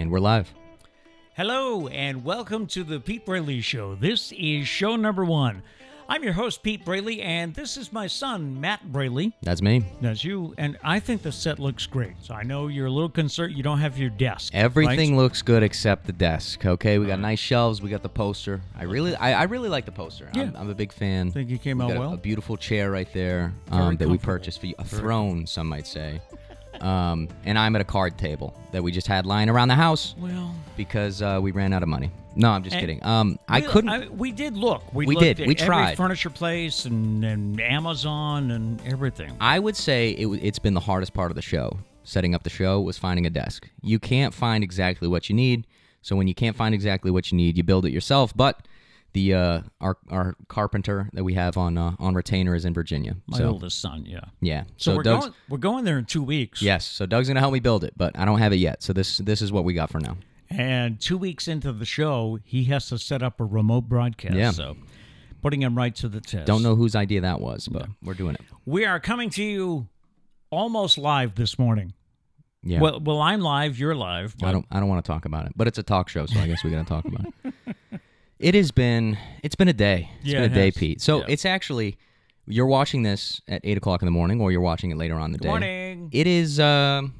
And we're live. Hello, and welcome to the Pete Braley Show. This is show number one. I'm your host, Pete Braley, and this is my son, Matt Braley. That's me. That's you, and I think the set looks great. So I know you're a little concerned you don't have your desk. Everything right? looks good except the desk. Okay, we got nice shelves. We got the poster. I really, I, I really like the poster. I'm, Yeah. I'm a big fan. I think you came We out got a- well. A, beautiful chair right there um, that we purchased for you. A throne, some might say. Um, and I'm at a card table that we just had lying around the house Well, because uh, we ran out of money. No, I'm just And- kidding. Um, I we- couldn't. we did look. We, We looked did. at We every tried. furniture place and, and Amazon and everything. I would say it, w- it's been the hardest part of the show. Setting up the show was finding a desk. You can't find exactly what you need, so when you can't find exactly what you need, you build it yourself. But the uh, our our carpenter that we have on uh, on retainer is in Virginia. My so oldest son, yeah. yeah, So, so, we're Doug's going. We're going there in two weeks. yes, so Doug's gonna help me build it, but I don't have it yet. So this this is what we got for now. And two weeks into the show, he has to set up a remote broadcast. Yeah. So putting him right to the test. Don't know whose idea that was, but we're doing it. We are coming to you almost live this morning. Yeah. Well, well, I'm live. You're live. I don't. I don't want to talk about it, but it's a talk show, so I guess we got to talk about it. It has been. It's been a day. It's Yeah, been a day, has. Pete. So Yeah. it's actually. You're watching this at eight o'clock in the morning, or you're watching it later on in the Good day. morning. It is um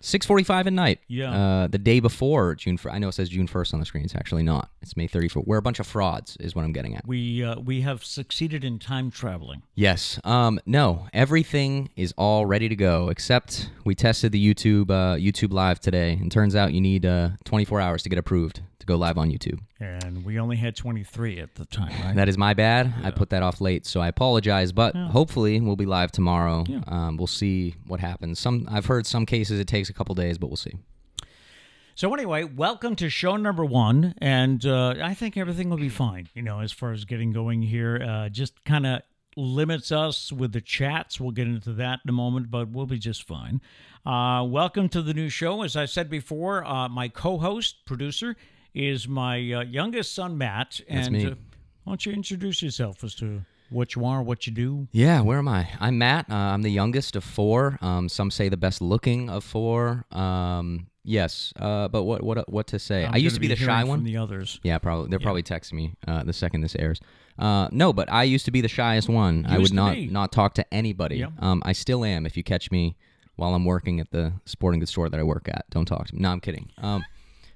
six forty-five at night. Yeah. Uh, the day before June. I know it says June first on the screen. It's actually not. It's May thirty-fourth. We're a bunch of frauds, is what I'm getting at. We uh, we have succeeded in time traveling. Yes. Um. No. Everything is all ready to go except we tested the YouTube uh, YouTube Live today, and turns out you need uh 24 hours to get approved to go live on YouTube. And we only had 23 at the time, right? That is my bad. I put that off late, so I apologize. But hopefully, we'll be live tomorrow. Yeah. Um, we'll see what happens. Some I've heard some cases it takes a couple days, but we'll see. So anyway, welcome to show number one, and uh, I think everything will be fine. You know, as far as getting going here, uh, just kind of limits us with the chats. We'll get into that in a moment, but we'll be just fine. Uh, welcome to the new show. As I said before, uh, my co-host, producer, is my uh, youngest son, Matt. That's and me. Uh, why don't you introduce yourself as to what you are, what you do? Yeah, where am I? I'm Matt. Uh, I'm the youngest of four. Um, some say the best looking of four. Um, yes. Uh, but what what what to say? I'm I used to gonna be the shy one. The others. Yeah, probably. They're probably texting me uh, the second this airs. Uh, no, but I used to be the shyest one. I would not be. not talk to anybody. Yep. Um, I still am. If you catch me while I'm working at the sporting goods store that I work at, don't talk to me. No, I'm kidding.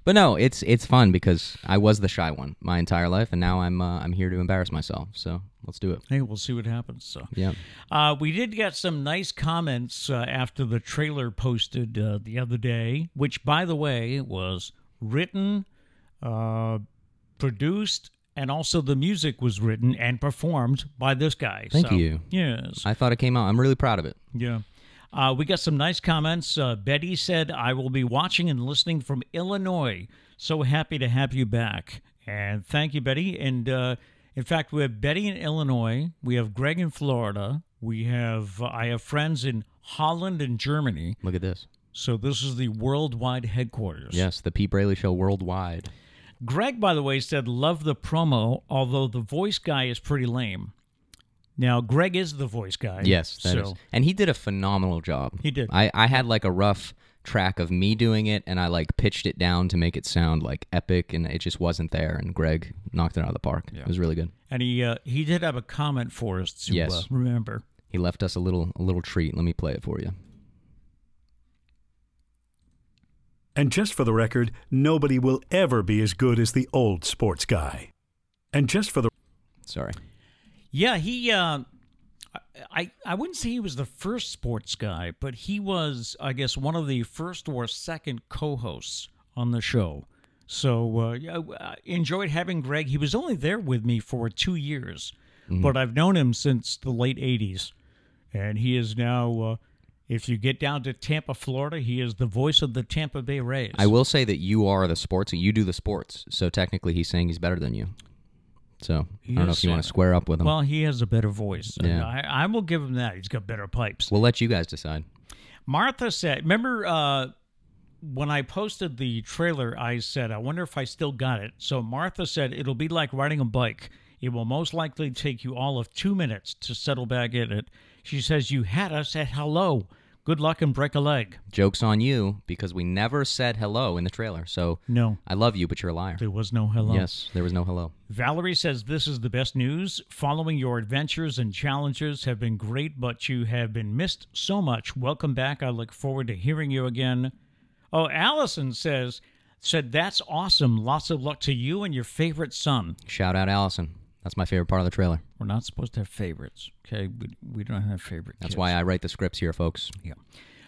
But no, it's it's fun because I was the shy one my entire life, and now I'm uh, I'm here to embarrass myself. So let's do it. Hey, we'll see what happens. So. Yeah. Uh, we did get some nice comments uh, after the trailer posted uh, the other day, which, by the way, was written, uh, produced, and also the music was written and performed by this guy. Thank So, you. Yes. I thought it came out. I'm really proud of it. Yeah. Uh, we got some nice comments. Uh, Betty said, I will be watching and listening from Illinois. So happy to have you back. And thank you, Betty. And uh, in fact, we have Betty in Illinois. We have Greg in Florida. We have, uh, I have friends in Holland and Germany. Look at this. So this is the worldwide headquarters. Yes, the Pete Braley Show worldwide. Greg, by the way, said, love the promo, although the voice guy is pretty lame. Now, Greg is the voice guy. Yes, that is, so and he did a phenomenal job. He did. I, I had like a rough track of me doing it, and I like pitched it down to make it sound like epic, and it just wasn't there. And Greg knocked it out of the park. It was really good. And he uh, he did have a comment for us to Yes. uh, remember. He left us a little a little treat. Let me play it for you. And just for the record, nobody will ever be as good as the old sports guy. And just for the Sorry. Yeah, he. Uh, I I wouldn't say he was the first sports guy, but he was, I guess, one of the first or second co-hosts on the show. So uh, yeah, I enjoyed having Greg. He was only there with me for two years, but I've known him since the late '80s, and he is now. Uh, if you get down to Tampa, Florida, he is the voice of the Tampa Bay Rays. I will say that you are the sports. You do the sports. So technically, he's saying he's better than you. So He I don't know if you want to square up with him. Well, he has a better voice. Yeah. I, I will give him that. He's got better pipes. we'll let you guys decide. Martha said, remember uh, when I posted the trailer, I said, I wonder if I still got it. So Martha said, it'll be like riding a bike. It will most likely take you all of two minutes to settle back in it. She says, You had us at hello. Good luck and break a leg. Joke's on you because we never said hello in the trailer. So No, I love you, but you're a liar. there was no hello. Yes, there was no hello. Valerie says this is the best news. Following your adventures and challenges have been great, but you have been missed so much. Welcome back. I look forward to hearing you again. Oh, Allison says said that's awesome. Lots of luck to you and your favorite son. Shout out Allison. That's my favorite part of the trailer. We're not supposed to have favorites. Okay, we, we don't have favorites. That's kids. why I write the scripts here, folks. Yeah.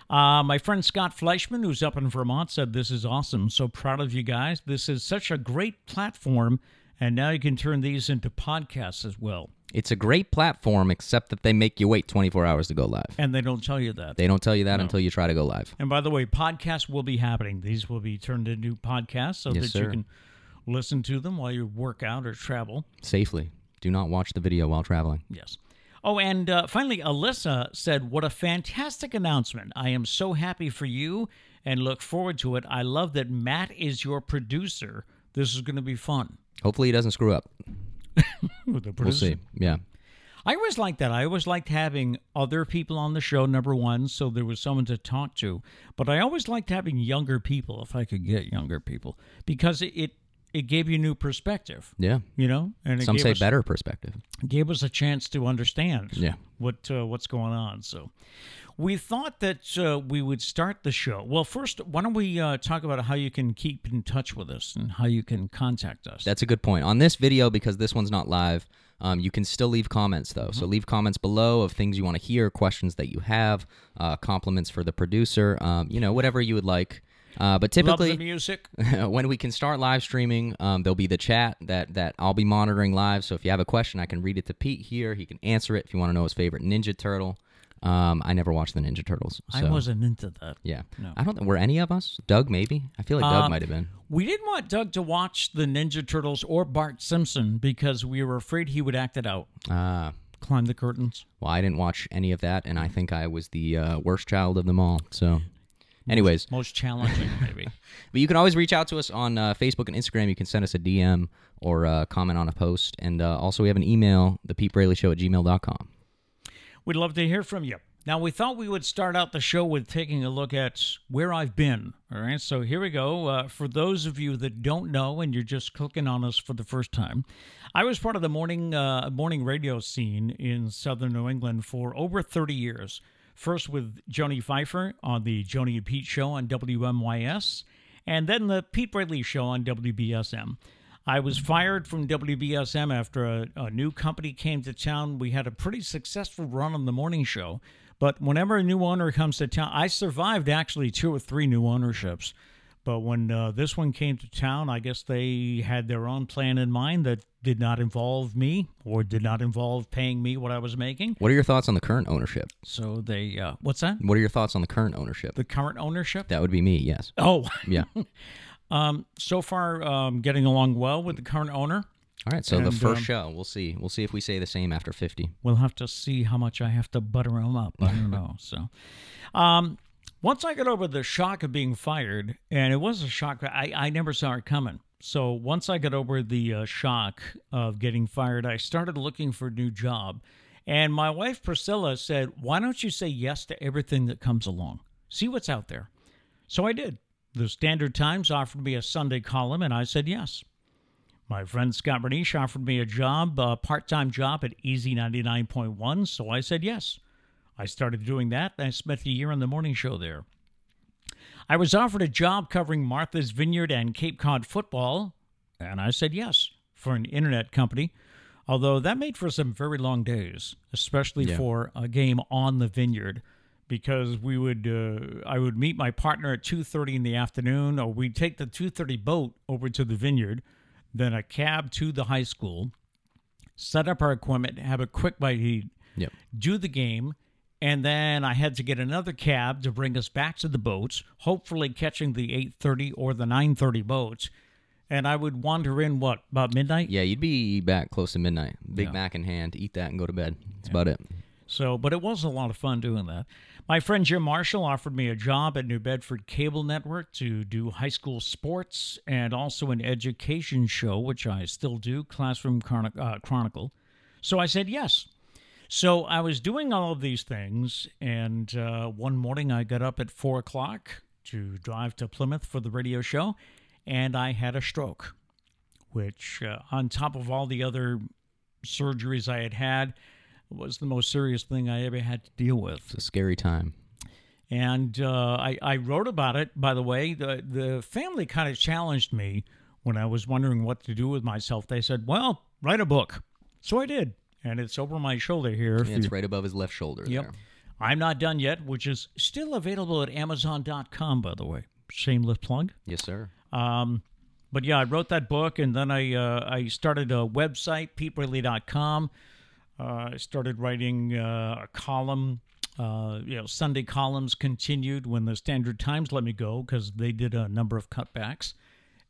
Uh, my friend Scott Fleischman, who's up in Vermont, said, This is awesome. So proud of you guys. This is such a great platform. And now you can turn these into podcasts as well. It's a great platform, except that they make you wait 24 hours to go live. And they don't tell you that. They don't tell you that until you try to go live. And by the way, podcasts will be happening. These will be turned into podcasts so Yes, that you can listen to them while you work out or travel. Safely. Do not watch the video while traveling. Yes. Oh, and uh, finally, Alyssa said, What a fantastic announcement. I am so happy for you and look forward to it. I love that Matt is your producer. This is going to be fun. Hopefully, he doesn't screw up. With the We'll see. Yeah. I always liked that. I always liked having other people on the show, number one, so there was someone to talk to. But I always liked having younger people, if I could get younger people, because it it, gave you new perspective, Yeah. you know? And it Some gave say us, better perspective. gave us a chance to understand Yeah. what uh, what's going on. So we thought that uh, we would start the show. Well, first, why don't we uh, talk about how you can keep in touch with us and how you can contact us? That's a good point. On this video, because this one's not live, um, you can still leave comments though. Mm-hmm. So leave comments below of things you want to hear, questions that you have, uh, compliments for the producer, um, you know, whatever you would like. Uh, but typically, music. when we can start live streaming, um, there'll be the chat that that I'll be monitoring live. So if you have a question, I can read it to Pete here. He can answer it. If you want to know his favorite Ninja Turtle, um, I never watched the Ninja Turtles. I so- wasn't into that. Yeah, No. I don't. think Were any of us? Doug, maybe. I feel like Doug Uh, might have been. We didn't want Doug to watch the Ninja Turtles or Bart Simpson because we were afraid he would act it out, Ah. climb the curtains. Well, I didn't watch any of that, and I think I was the uh, worst child of them all. So, anyways, Most challenging, maybe. but you can always reach out to us on uh, Facebook and Instagram. You can send us a DM or uh, comment on a post. And uh, also, we have an email, the Pete Braley Show at gmail.com. We'd love to hear from you. Now, we thought we would start out the show with taking a look at where I've been. All right, so here we go. Uh, for those of you that don't know and you're just clicking on us for the first time, I was part of the morning uh, morning radio scene in southern New England for over 30 years. First with Joni Pfeiffer on the Joni and Pete show on WMYS, and then the Pete Braley show on WBSM. I was fired from WBSM after a, a new company came to town. We had a pretty successful run on the morning show, but whenever a new owner comes to town, I survived actually two or three new ownerships. But when uh, this one came to town, I guess they had their own plan in mind that did not involve me or did not involve paying me what I was making. What are your thoughts on the current ownership? So they, uh, what's that? What are your thoughts on the current ownership? The current ownership? That would be me, yes. Oh, Yeah. um, so far um, getting along well with the current owner. All right, so the first um, show, we'll see. We'll see if we say the same after 50. We'll have to see how much I have to butter him up. I don't know. So, um, once I got over the shock of being fired, and it was a shock, I, I never saw it coming. So once I got over the uh, shock of getting fired, I started looking for a new job. And my wife Priscilla said, "Why don't you say yes to everything that comes along? See what's out there." So I did. The Standard Times offered me a Sunday column, and I said yes. My friend Scott Bernice offered me a job, a part time job at Easy 99.1, so I said yes. I started doing that, I spent a year on the morning show there. I was offered a job covering Martha's Vineyard and Cape Cod football, and I said yes for an internet company, although that made for some very long days, especially Yeah. for a game on the vineyard. Because we would, uh, I would meet my partner at two thirty in the afternoon, or we'd take the two thirty boat over to the vineyard, then a cab to the high school, set up our equipment, have a quick bite to eat, Yep. do the game, and then I had to get another cab to bring us back to the boats, hopefully catching the 8:30 or the 9:30 boats. And I would wander in what about midnight? Yeah, you'd be back close to midnight. Big Yeah. Mac in hand, eat that and go to bed. That's about it. So, but it was a lot of fun doing that. My friend Jim Marshall offered me a job at New Bedford Cable Network to do high school sports and also an education show, which I still do, Classroom uh, Chronicle. So I said yes. So I was doing all of these things, and uh, one morning I got up at four o'clock to drive to Plymouth for the radio show, and I had a stroke, which, uh, on top of all the other surgeries I had had, was the most serious thing I ever had to deal with. It's a scary time. And uh, I, I wrote about it, by the way. The, the family kind of challenged me when I was wondering what to do with myself. They said, well, write a book. So I did. And it's over my shoulder here. Yeah, it's right above his left shoulder. Yep. There. I'm not done yet, which is still available at Amazon.com, by the way. Shameless plug. Yes, sir. Um, but yeah, I wrote that book, and then I uh, I started a website, PeteBraley.com. Uh, I started writing uh, a column. Uh, you know, Sunday columns continued when the Standard Times let me go because they did a number of cutbacks.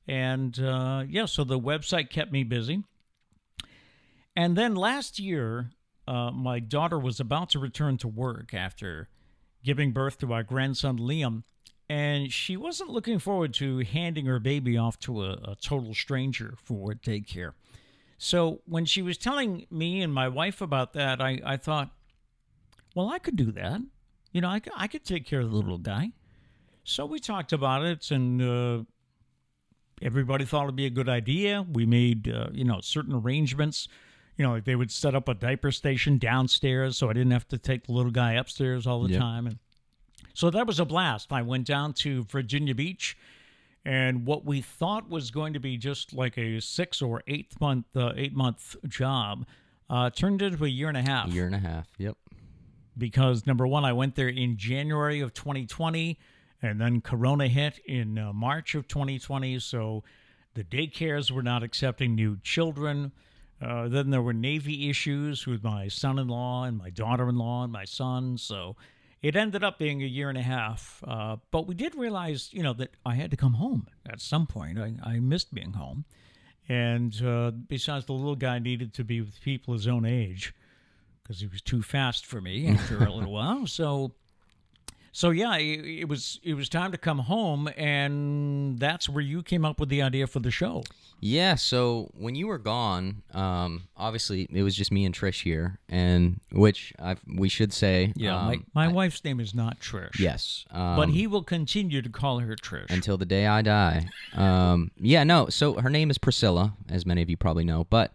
And uh, yeah, so the website kept me busy. And then last year, uh, my daughter was about to return to work after giving birth to our grandson Liam, and she wasn't looking forward to handing her baby off to a, a total stranger for daycare. So when she was telling me and my wife about that, I, I thought, well, I could do that. You know, I, I could take care of the little guy. So we talked about it, and uh, everybody thought it'd be a good idea. We made, uh, you know, certain arrangements. You know, like they would set up a diaper station downstairs, so I didn't have to take the little guy upstairs all the Yep. time. And so that was a blast. I went down to Virginia Beach, and what we thought was going to be just like a six or eight month, uh, eight month job, uh, turned into a year and a half year and a half. Yep. because number one, I went there in January of 2020, and then Corona hit in uh, March of 2020. So the daycares were not accepting new children. Uh, then there were Navy issues with my son in law and my daughter in law and my son. So it ended up being a year and a half. Uh, but we did realize, you know, that I had to come home at some point. I, I missed being home. And uh, besides, the little guy needed to be with people his own age because he was too fast for me after a little while. So, so yeah, it, it was it was time to come home, and that's where you came up with the idea for the show. Yeah, so when you were gone, um, obviously it was just me and Trish here, and which I we should say, my, um, my wife's name is not Trish. yes, um, but he will continue to call her Trish. until the day I die. Um, yeah, no. So her name is Priscilla, as many of you probably know, but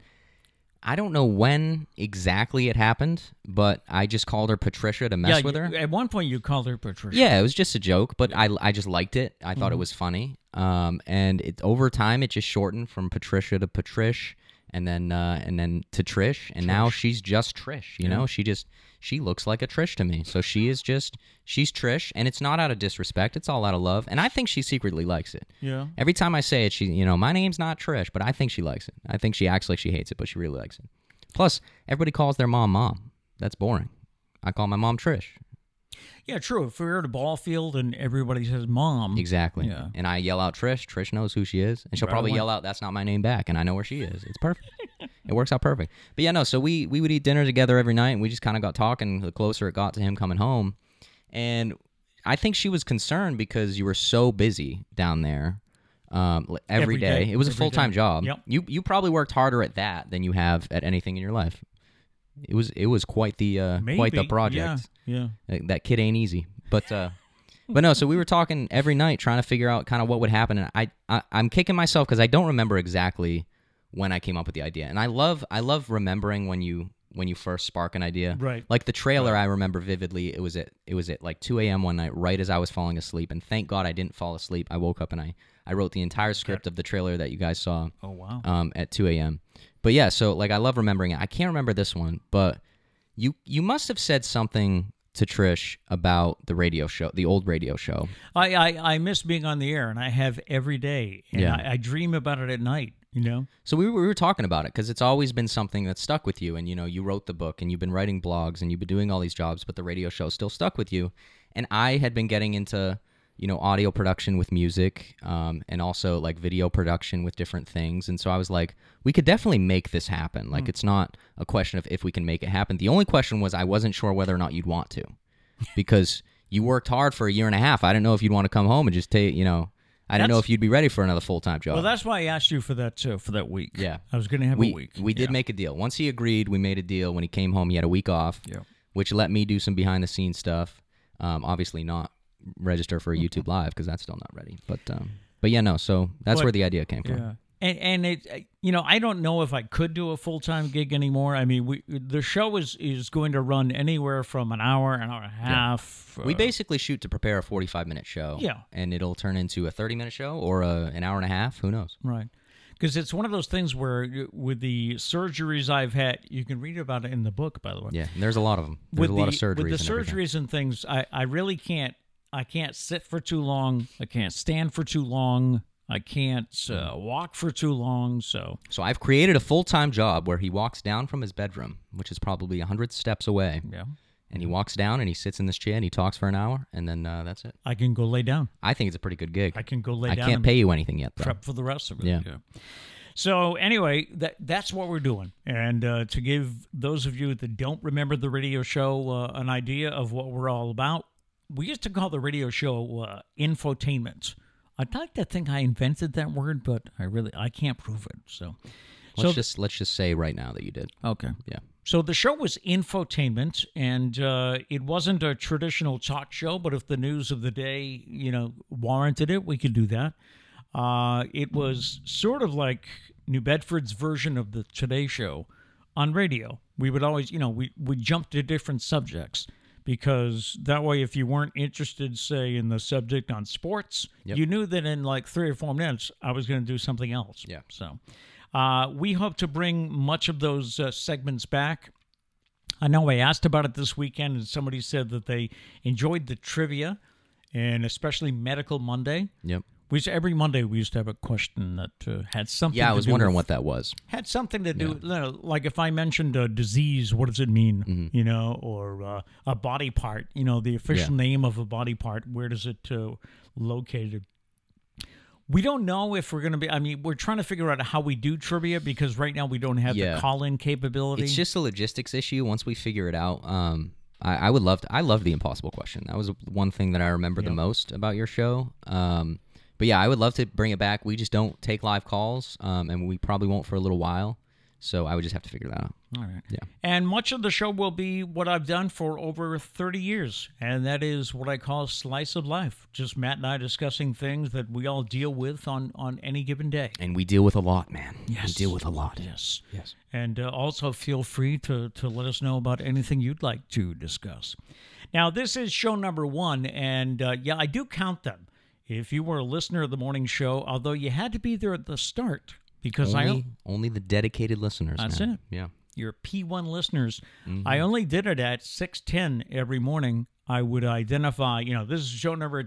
I don't know when exactly it happened, but I just called her Patricia to mess yeah, with you- her. At one point, you called her Patricia. Yeah, it was just a joke, but I, I just liked it. I thought Mm-hmm. it was funny. Um, and it over time it just shortened from Patricia to Patrish, and then uh, and then to Trish, and now she's just Trish. You know, she just she looks like a Trish to me. So she is just she's Trish, and it's not out of disrespect. It's all out of love, and I think she secretly likes it. yeah. Every time I say it, she you know my name's not Trish, but I think she likes it. I think she acts like she hates it, but she really likes it. Plus, everybody calls their mom mom. That's boring. I call my mom Trish. Yeah, true. If we're at a ball field and everybody says "mom," Exactly. Yeah. And I yell out Trish. Trish knows who she is, and she'll Right probably away. yell out, "That's not my name" back, and I know where she is. It's perfect. it works out perfect. But yeah, no. So we we would eat dinner together every night, and we just kind of got talking. The closer it got to him coming home, and I think she was concerned because you were so busy down there. Um, every Every day. day, It was a full time job. Yep. You you probably worked harder at that than you have at anything in your life. It was it was quite the uh, quite the project. Yeah, yeah. That kid ain't easy but uh but no so we were talking every night trying to figure out kind of what would happen and i, I i'm kicking myself because i don't remember exactly when i came up with the idea and i love i love remembering when you when you first spark an idea Right. like the trailer i remember vividly it was at it was at like 2 a.m one night right as i was falling asleep and thank god i didn't fall asleep i woke up and i i wrote the entire script of the trailer that you guys saw Oh wow. um, at 2 a.m. But yeah, so like I love remembering it. I can't remember this one, but you you must have said something to Trish about the radio show, the old radio show. I, I I miss being on the air, and I have every day, and Yeah. I, I dream about it at night. You know. So we were, we were talking about it because it's always been something that stuck with you. And you know, you wrote the book and you've been writing blogs and you've been doing all these jobs, but the radio show still stuck with you. And I had been getting into you know audio production with music um, and also like video production with different things. And so I was like, we could definitely make this happen. Like it's not a question of if we can make it happen. The only question was I wasn't sure whether or not you'd want to because you worked hard for a year and a half. I didn't know if you'd want to come home and just take you know. I didn't know if you'd be ready for another full time job. Well, that's why I asked you for that too, for that week. Yeah. I was going to have we a week. we did Yeah. make a deal. Once he agreed, we made a deal. When he came home, he had a week off, Yeah. which let me do some behind the scenes stuff. Um, obviously not register for a YouTube live because that's still not ready. But um, but yeah, no. So that's But- where the idea came from. Yeah. And and it you know I don't know if I could do a full time gig anymore. I mean, we the show is is going to run anywhere from an hour, an hour and a half. We uh, basically shoot to prepare a 45 minute show. Yeah. And it'll turn into a 30 minute show or a, an hour and a half. Who knows? Right. Because it's one of those things where, with the surgeries I've had, you can read about it in the book, by the way. Yeah. and There's a lot of them. There's with a lot the, of surgeries. With the and everything. surgeries and things, I, I really can't. I can't sit for too long. I can't stand for too long. I can't uh, walk for too long. So So I've created a full time job where he walks down from his bedroom, which is probably a 100 steps away. yeah, And he walks down and he sits in this chair and he talks for an hour and then uh, that's it. I can go lay down. I think it's a pretty good gig. I can go lay I down. I can't pay you anything yet, though. prep for the rest of it. Yeah. So anyway, that that's what we're doing, and uh, to give those of you that don't remember the radio show uh, an idea of what we're all about, we used to call the radio show uh, infotainment. I'd like to think I invented that word, but I really I can't prove it. So, Let's so just let's just say right now that you did. okay. Yeah. So the show was infotainment, and uh, it wasn't a traditional talk show. But if the news of the day, you know, warranted it, we could do that. Uh, it was sort of like New Bedford's version of the Today Show on radio. We would always, you know, we we jump to different subjects because that way, if you weren't interested, say, in the subject on sports, Yep. you knew that in like three or four minutes, I was going to do something else. Yeah. So. Uh, we hope to bring much of those uh, segments back. I know I asked about it this weekend, and somebody said that they enjoyed the trivia, and especially Medical Monday. Yep. We used, every Monday we used to have a question that uh, had something. Yeah, I was do wondering with, what that was. had something to do. you know, like if I mentioned a disease, what does it mean? Mm-hmm. You know, or uh, a body part. You know, the official Yeah. name of a body part. Where does it uh, located? We don't know if we're going to be. I mean, we're trying to figure out how we do trivia because right now we don't have Yeah. the call-in capability. It's just a logistics issue. Once we figure it out, um, I, I would love to. I love the impossible question. That was one thing that I remember the most about your show. Um, but yeah, I would love to bring it back. We just don't take live calls, um, and we probably won't for a little while. So I would just have to figure that out. All right. Yeah. And much of the show will be what I've done for over 30 years, and that is what I call slice of life. Just Matt and I discussing things that we all deal with on on any given day. And we deal with a lot, man. We Yes. deal with a lot. Yes. Yes. And uh, also feel free to, to let us know about anything you'd like to discuss. Now, this is show number one, and uh, yeah, I do count them. If you were a listener of the morning show, although you had to be there at the start because I Only, only the dedicated listeners. That's it. Yeah. your P1 listeners. Mm-hmm. I only did it at 6:10 every morning. I would identify, you know, this is show number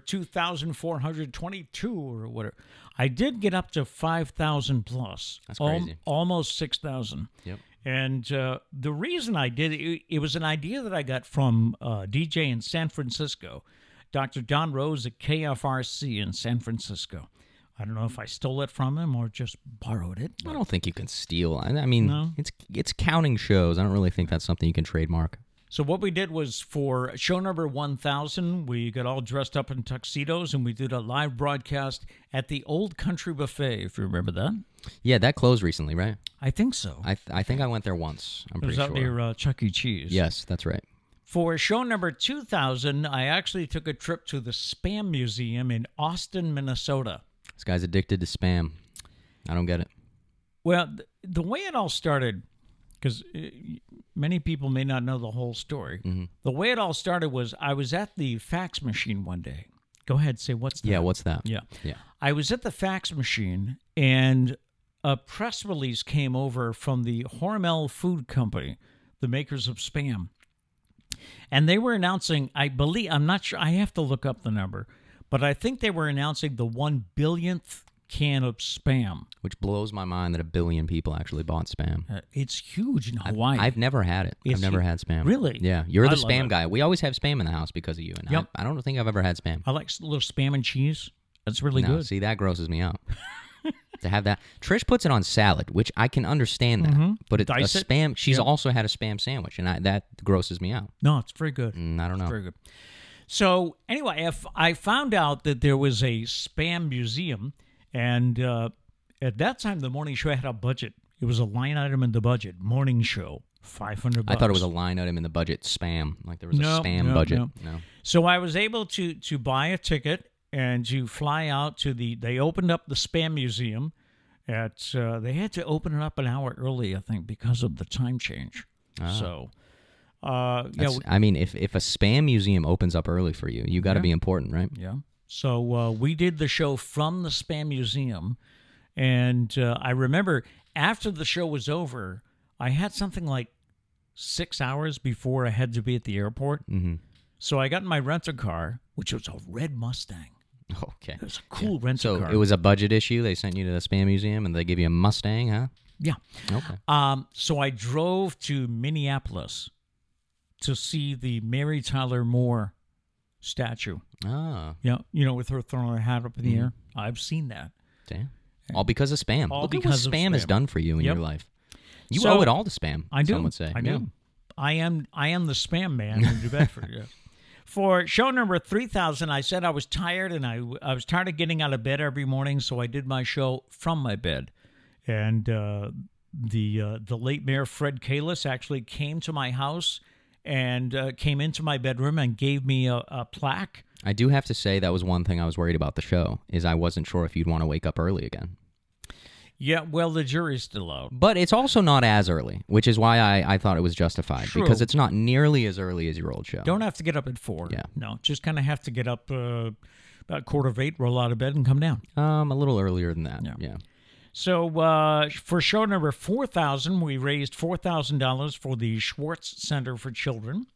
2422 or whatever. I did get up to 5,000 plus. That's Al- crazy. almost 6,000. Yep. And uh, the reason I did it, it was an idea that I got from uh, DJ in San Francisco, Dr. Don Rose at KFRC in San Francisco. I don't know if I stole it from him or just borrowed it. I don't think you can steal. I, I mean, No? it's it's counting shows. I don't really think that's something you can trademark. So what we did was for show number 1000, we got all dressed up in tuxedos and we did a live broadcast at the Old Country Buffet, if you remember that. Yeah, that closed recently, right? I think so. I th- I think I went there once. I'm it was pretty out sure. near uh, Chuck E. Cheese. Yes, that's right. For show number 2000, I actually took a trip to the Spam Museum in Austin, Minnesota. This guy's addicted to spam. I don't get it. Well, th- the way it all started, because many people may not know the whole story. Mm-hmm. The way it all started was I was at the fax machine one day. Go ahead, say what's that? Yeah, what's that? Yeah. Yeah. I was at the fax machine and a press release came over from the Hormel Food Company, the makers of Spam. And they were announcing, I believe, I'm not sure, I have to look up the number, but I think they were announcing the one billionth can of Spam. Which blows my mind that a billion people actually bought spam. Uh, it's huge in Hawaii. I've never had it. It's I've never hu- had spam. Really? Yeah. You're the spam it. guy. We always have spam in the house because of you. And Yep. I, I don't think I've ever had spam. I like s- little spam and cheese. That's really no, good. see, that grosses me out. to have that. Trish puts it on salad, which I can understand that. But it, a Mm-hmm. It. spam, she's Yep. also had a spam sandwich, and I, that grosses me out. No, it's very good. Mm, I don't know. Very good. So anyway, if I found out that there was a spam museum, and uh, at that time the morning show had a budget. It was a line item in the budget. Morning show, five hundred. I thought it was a line item in the budget spam. Like there was a No, spam no, budget. no. no. So I was able to to buy a ticket and you fly out to the. They opened up the spam museum. At uh, they had to open it up an hour early, I think, because of the time change. So, uh, yeah, I mean, if if a spam museum opens up early for you, you got to Yeah. be important, right? Yeah. So uh, we did the show from the Spam Museum. And uh, I remember after the show was over, I had something like six hours before I had to be at the airport. Mm-hmm. So I got in my rental car, which was a red Mustang. Okay. It was a cool rental So car. it was a budget issue. They sent you to the spam museum and they give you a Mustang, huh? yeah. Okay. Um, so I drove to Minneapolis to see the Mary Tyler Moore statue. Ah, Yeah, you know, with her throwing her hat up in the air. I've seen that. damn. All because of spam. All Look because at of what spam, has done for you in Yep. your life. You So- owe it all to spam. I do. Some would say. I Yeah. do. I am. I am the spam man in New Bedford. yeah. For show number three thousand, I said I was tired and I I was tired of getting out of bed every morning, so I did my show from my bed. And uh, the uh, the late mayor Fred Kalisz actually came to my house and uh, came into my bedroom and gave me a, a plaque. I do have to say that was one thing I was worried about the show is I wasn't sure if you'd want to wake up early again. Yeah, well, the jury's still out. But it's also not as early, which is why I, I thought it was justified True. because it's not nearly as early as your old show. Don't have to get up at four. Yeah. No, just kind of have to get up uh, about quarter of eight, roll out of bed, and come down. Um, a little earlier than that. Yeah. Yeah. So uh, for show number 4,000, we raised $4,000 for the Schwartz Center for Children.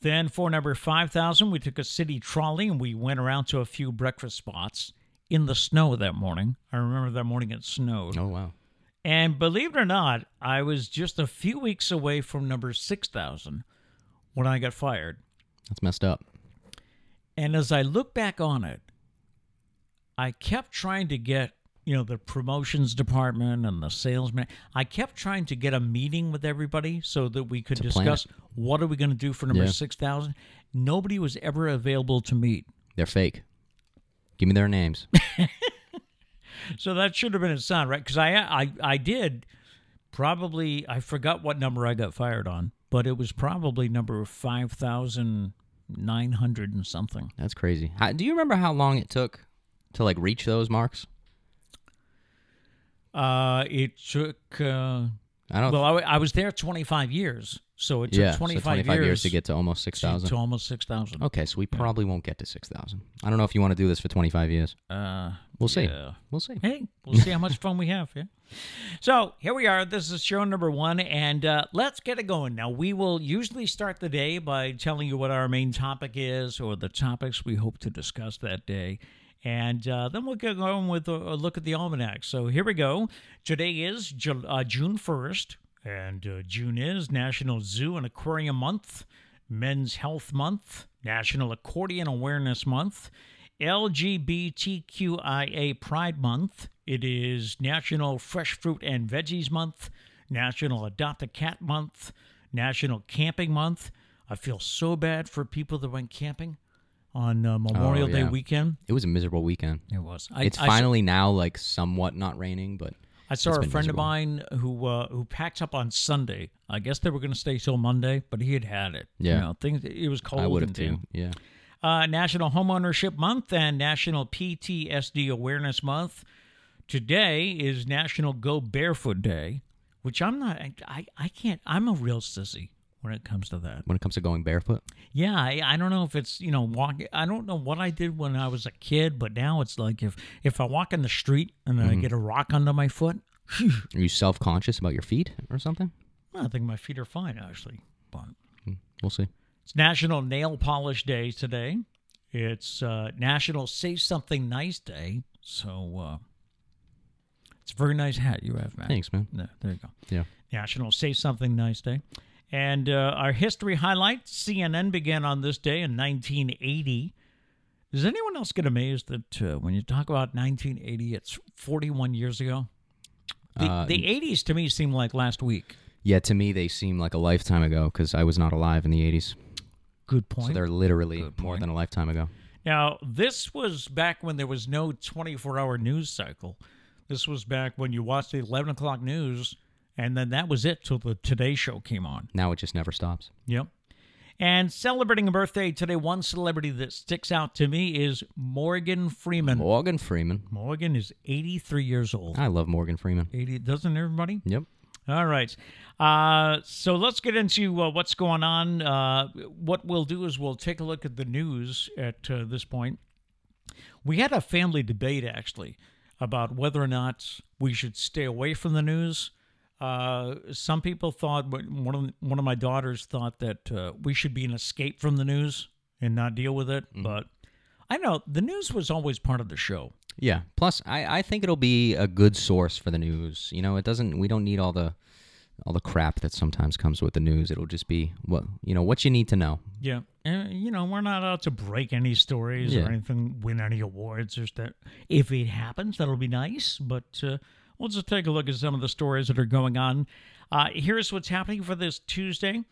Then for number 5,000, we took a city trolley and we went around to a few breakfast spots in the snow that morning. I remember that morning it snowed. Oh wow. And believe it or not, I was just a few weeks away from number 6,000 when I got fired. That's messed up. And as I look back on it, I kept trying to get, you know, the promotions department and the salesman. I kept trying to get a meeting with everybody so that we could To discuss what are we going to do for number Yeah. 6,000. Nobody was ever available to meet. They're fake. Give me their names. So that should have been a sign, right? Because I, I, I did probably, I forgot what number I got fired on, but it was probably number 5,900 and something. That's crazy. How, do you remember how long it took to like reach those marks? Uh, it took. Uh, I don't. Well, I was there 25 years, so it took yeah, 25, so 25 years, years to get to almost six to, almost 6,000. Okay, so we probably won't get to six thousand. I don't know if you want to do this for 25 years. Uh, We'll see. yeah. We'll see. Hey, we'll see how much fun we have. Yeah. So here we are. This is show number one, and uh, let's get it going. Now, we will usually start the day by telling you what our main topic is or the topics we hope to discuss that day. And uh, then we'll get going with a, a look at the almanac. So here we go. Today is Ju- uh, June 1st, and uh, June is National Zoo and Aquarium Month, Men's Health Month, National Accordion Awareness Month, LGBTQIA Pride Month. It is National Fresh Fruit and Veggies Month, National Adopt a Cat Month, National Camping Month. I feel so bad for people that went camping on uh, Memorial Day Oh, yeah. weekend. It was a miserable weekend. It was. I, it's I, finally now like somewhat not raining, but I saw a friend miserable. of mine who uh, who packed up on Sunday. I guess they were going to stay till Monday, but he had had it. Yeah. you know, things. It was cold. I would have too. Yeah. uh, National Homeownership Month and National PTSD Awareness Month. Today is National Go Barefoot Day, which I'm not. I, I can't. I'm a real sissy when it comes to that. When it comes to going barefoot, Yeah, I, I don't know if it's you know walk. I don't know what I did when I was a kid, but now it's like if if I walk in the street and I get a rock under my foot, are you self conscious about your feet or something? I think my feet are fine actually. But We'll see. It's National Nail Polish Day today. It's uh, National Say Something Nice Day. So uh, it's a very nice hat you have, Matt. Thanks, man. Yeah, there you go. Yeah. National Say Something Nice Day. And uh, our history highlight CNN began on this day in 1980. Does anyone else get amazed that uh, when you talk about 1980, it's 41 years ago? The, Uh, the 80s to me seem like last week. Yeah, to me they seem like a lifetime ago because I was not alive in the '80s. Good point. So they're literally more than a lifetime ago. Now, this was back when there was no 24 hour news cycle. This was back when you watched the 11 o'clock news, and then that was it till the Today Show came on. Now it just never stops. Yep. And celebrating a birthday today, one celebrity that sticks out to me is Morgan Freeman. Morgan Freeman. Morgan is 83 years old. I love Morgan Freeman. 80, doesn't everybody? Yep. All right. Uh, so let's get into uh, what's going on. Uh, what we'll do is we'll take a look at the news at uh, this point. We had a family debate actually about whether or not we should stay away from the news. Uh, some people thought, one of one of my daughters thought that uh, we should be an escape from the news and not deal with it. But I know the news was always part of the show. Yeah. Plus, I, I think it'll be a good source for the news. You know, it doesn't. We don't need all the all the crap that sometimes comes with the news. It'll just be what you know what you need to know. Yeah, and you know we're not out to break any stories Yeah. or anything, win any awards. Just that if it happens, that'll be nice. But uh, we'll just take a look at some of the stories that are going on. Uh, here's what's happening for this Tuesday: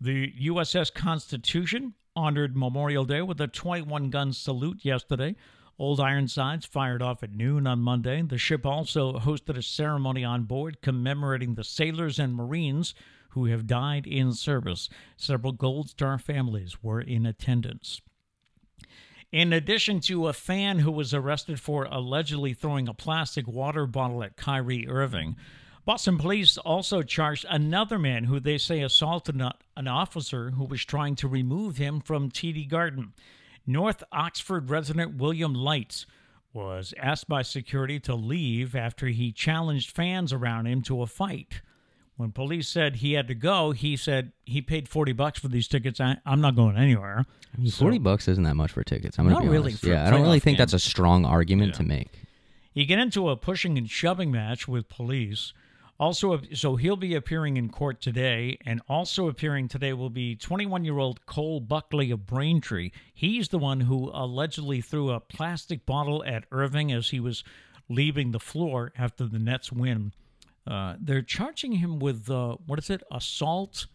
the USS Constitution honored Memorial Day with a 21 gun salute yesterday. Old Ironsides fired off at noon on Monday. The ship also hosted a ceremony on board commemorating the sailors and Marines who have died in service. Several Gold Star families were in attendance. In addition to a fan who was arrested for allegedly throwing a plastic water bottle at Kyrie Irving, Boston police also charged another man who they say assaulted an officer who was trying to remove him from TD Garden. North Oxford resident William Lights was asked by security to leave after he challenged fans around him to a fight. When police said he had to go, he said he paid 40 bucks for these tickets. I, I'm not going anywhere. I mean, Forty bucks isn't that much for tickets. I'm Not be really yeah, I don't really think game. that's a strong argument to make. He get into a pushing and shoving match with police. Also, so he'll be appearing in court today, and also appearing today will be 21-year-old Cole Buckley of Braintree. He's the one who allegedly threw a plastic bottle at Irving as he was leaving the floor after the Nets win. Uh, they're charging him with uh, what is it? Assault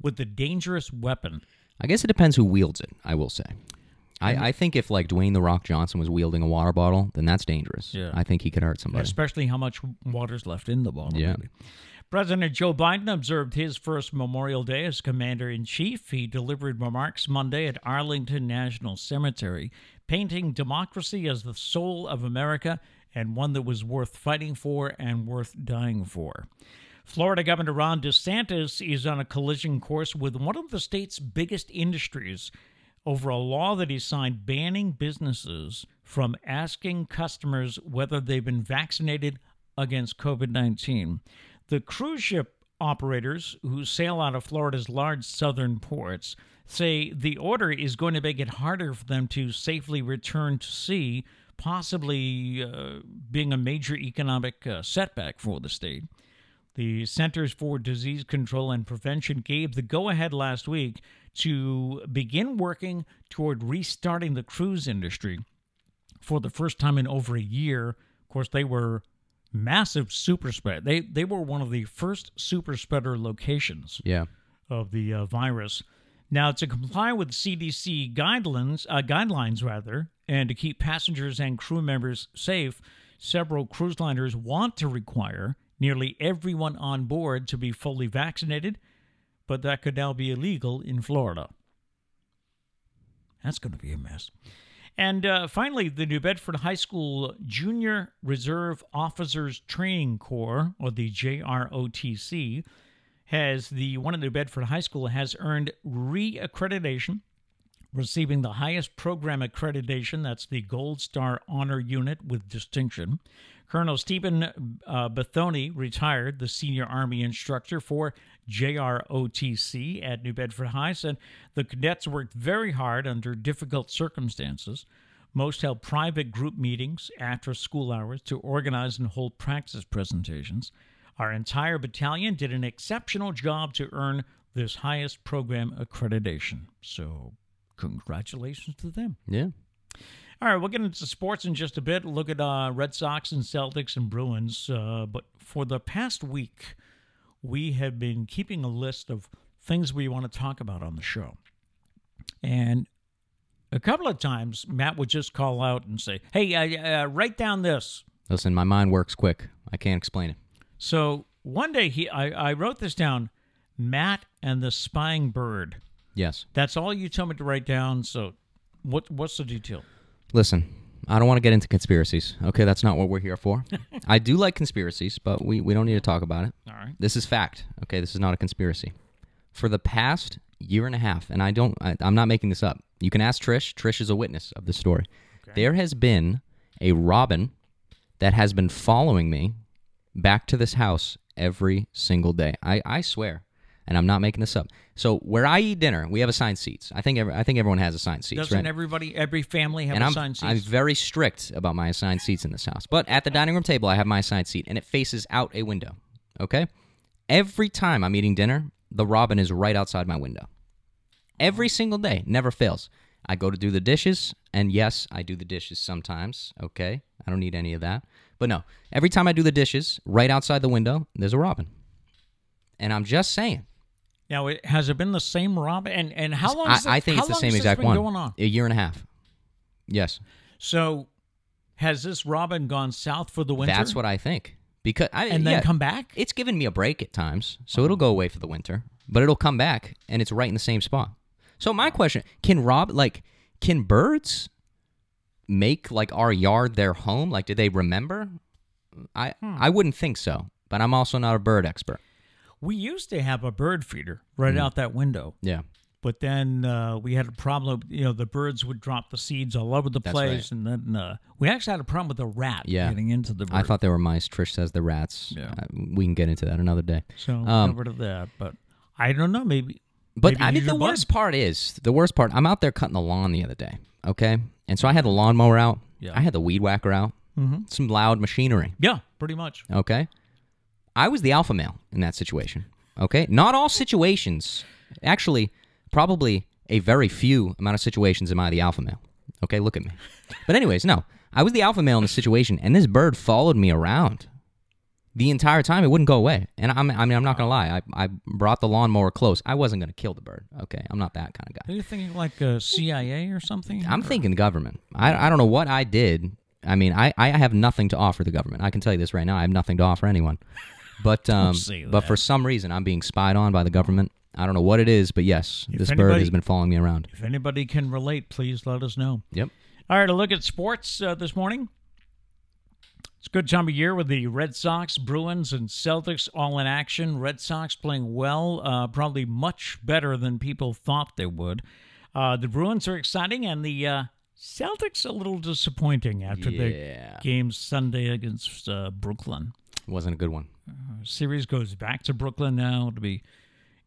with a dangerous weapon. I guess it depends who wields it. I will say. I, I think if like Dwayne the Rock Johnson was wielding a water bottle, then that's dangerous. Yeah. I think he could hurt somebody. especially how much water's left in the bottle. Yeah. maybe. President Joe Biden observed his first Memorial Day as commander in chief. He delivered remarks Monday at Arlington National Cemetery, painting democracy as the soul of America and one that was worth fighting for and worth dying for. Florida Governor Ron DeSantis is on a collision course with one of the state's biggest industries over a law that he signed banning businesses from asking customers whether they've been vaccinated against COVID 19. The cruise ship operators who sail out of Florida's large southern ports say the order is going to make it harder for them to safely return to sea, possibly uh, being a major economic uh, setback for the state. The Centers for Disease Control and Prevention gave the go ahead last week to begin working toward restarting the cruise industry for the first time in over a year. Of course, they were massive super spread. They they were one of the first super spreader locations yeah. of the uh, virus. Now, to comply with CDC guidelines, uh, guidelines rather, and to keep passengers and crew members safe, several cruise liners want to require nearly everyone on board to be fully vaccinated, but that could now be illegal in Florida. That's going to be a mess. And uh, finally, the New Bedford High School Junior Reserve Officers Training Corps, or the JROTC, has the one at New Bedford High School has earned re-accreditation, receiving the highest program accreditation. That's the Gold Star Honor Unit with distinction. Colonel Stephen uh, retired, the senior Army instructor for JROTC at New Bedford High, said the cadets worked very hard under difficult circumstances. Most held private group meetings after school hours to organize and hold practice presentations. Our entire battalion did an exceptional job to earn this highest program accreditation. So, congratulations to them. Yeah. All right, we'll get into sports in just a bit. Look at uh, Red Sox and Celtics and Bruins. Uh, but for the past week, we have been keeping a list of things we want to talk about on the show. and a couple of times Matt would just call out and say, "Hey, uh, uh, write down this." Listen, my mind works quick. I can't explain it. So one day he, I, I wrote this down: Matt and the spying bird. Yes. That's all you tell me to write down. So, what what's the detail? Listen, I don't want to get into conspiracies. Okay, that's not what we're here for. I do like conspiracies, but we, we don't need to talk about it. All right. This is fact. Okay, this is not a conspiracy. For the past year and a half, and I don't, I, I'm not making this up. You can ask Trish. Trish is a witness of this story. There has been a robin that has been following me back to this house every single day. I, I swear, and I'm not making this up. So where I eat dinner, we have assigned seats. I think every, I think everyone has assigned seats, Doesn't right? everybody, every family have and I'm, assigned I'm very strict about my assigned seats in this house. But at the dining room table, I have my assigned seat, and it faces out a window. Okay? Every time I'm eating dinner, the robin is right outside my window. Every single day, never fails. I go to do the dishes, and yes, I do the dishes sometimes. Okay? I don't need any of that. But no, every time I do the dishes, right outside the window, there's a robin. And I'm just saying. Now, it, has it been the same robin? And and how long? I, has I this- think it's the same exact been one. Going on? A year and a half. Yes. So, has this robin gone south for the winter? That's what I think. Because I and then yeah, come back. It's given me a break at times, so it'll go away for the winter, but it'll come back and it's right in the same spot. So my question, can Rob like can birds make like our yard their home? Like do they remember? I Hmm. I wouldn't think so, but I'm also not a bird expert. We used to have a bird feeder right Mm. out that window, Yeah. but then uh, we had a problem. You know, the birds would drop the seeds all over the That's place, and then uh, we actually had a problem with a rat Yeah. getting into the bird. I thought they were mice. Trish says the rats. Yeah. Uh, we can get into that another day. so. um, rid of that, but I don't know. Maybe. But maybe I mean, the bud. worst part is the worst part. I'm out there cutting the lawn the other day. Okay, and so I had the lawnmower out. Yeah. I had the weed whacker out. Mm-hmm. Some loud machinery. Yeah, pretty much. Okay. I was the alpha male in that situation. Okay. Not all situations. Actually, probably a very few amount of situations am I the alpha male. Okay. Look at me. But, anyways, no. I was the alpha male in the situation, and this bird followed me around the entire time. It wouldn't go away. And I'm, I mean, I'm not going to lie. I, I brought the lawnmower close. I wasn't going to kill the bird. Okay. I'm not that kind of guy. Are you thinking like uh, CIA or something? I'm Or- thinking government. I, I don't know what I did. I mean, I, I have nothing to offer the government. I can tell you this right now. I have nothing to offer anyone. But um, but for some reason, I'm being spied on by the government. I don't know what it is, but yes, If this bird anybody- has been following me around. If anybody can relate, please let us know. Yep. All right, a look at sports uh, this morning. It's a good time of year with the Red Sox, Bruins, and Celtics all in action. Red Sox playing well, uh, probably much better than people thought they would. Uh, the Bruins are exciting, and the uh, Celtics a little disappointing after Yeah. their game Sunday against uh, Brooklyn. Wasn't a good one. Series goes back to Brooklyn now. It'll be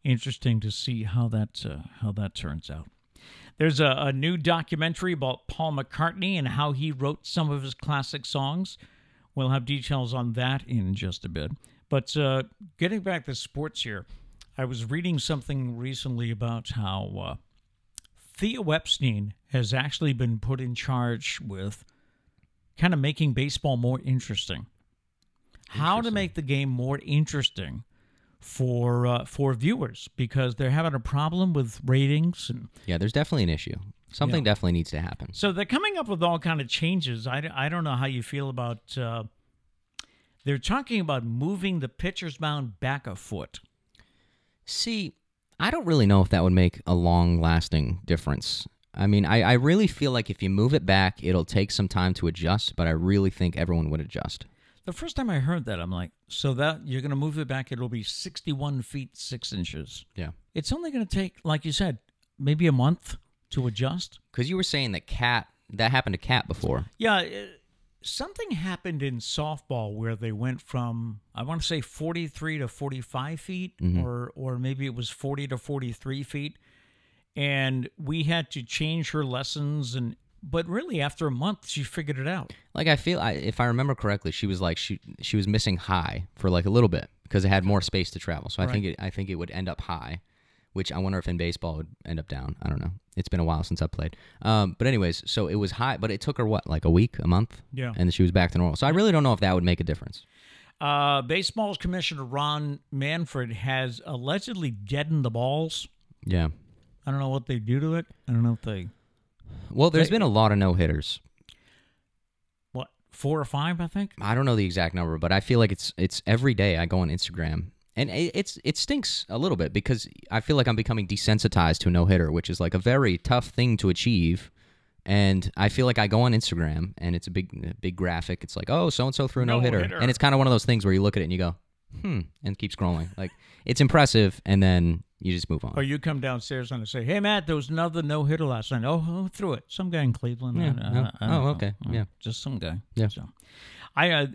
interesting to see how that uh, how that turns out. There's a, a new documentary about Paul McCartney and how he wrote some of his classic songs. We'll have details on that in just a bit. But uh, getting back to sports here, I was reading something recently about how uh, Theo Epstein has actually been put in charge with kind of making baseball more interesting. How to make the game more interesting for uh, for viewers because they're having a problem with ratings and Yeah, there's definitely an issue. Something Yeah. definitely needs to happen. so they're coming up with all kind of changes. I, I don't know how you feel about. Uh, they're talking about moving the pitcher's mound back a foot. See, I don't really know if that would make a long lasting difference. I mean, I, I really feel like if you move it back, it'll take some time to adjust, but I really think everyone would adjust. The first time I heard that, I'm like, so that you're going to move it back, it'll be 61 feet 6 inches. Yeah. It's only going to take, like you said, maybe a month to adjust. Because you were saying that Kat, that happened to Kat before. Yeah, uh, something happened in softball where they went from I want to say 43 to 45 feet, or or maybe it was 40 to 43 feet, and we had to change her lessons. And but really, after a month, she figured it out. Like I feel, I, if I remember correctly, she was like she she was missing high for like a little bit because it had more space to travel. So I think it I think it would end up high, which I wonder if in baseball would end up down. I don't know. It's been a while since I played. Um, but anyways, so it was high, but it took her what like a week, a month, Yeah. and then she was back to normal. So I really don't know if that would make a difference. Uh, baseball's commissioner Ron Manfred has allegedly deadened the balls. Yeah, I don't know what they do to it. I don't know if they Well, there's been a lot of no hitters. what four or five. I think. I don't know the exact number, but I feel like it's it's every day I go on Instagram and it, it's it stinks a little bit because I feel like I'm becoming desensitized to a no hitter, which is like a very tough thing to achieve. And I feel like I go on Instagram and it's a big big graphic. It's like, oh, so and so threw a no hitter, No-hitter. and it's kind of one of those things where you look at it and you go, hmm, and keep scrolling. Like it's impressive, and then you just move on. Or you come downstairs and say, "Hey, Matt, there was another no hitter last night. Oh, who threw it? Some guy in Cleveland. Yeah, I- I- I Oh, know. okay. Uh, Yeah. just some guy. Yeah. So, I uh,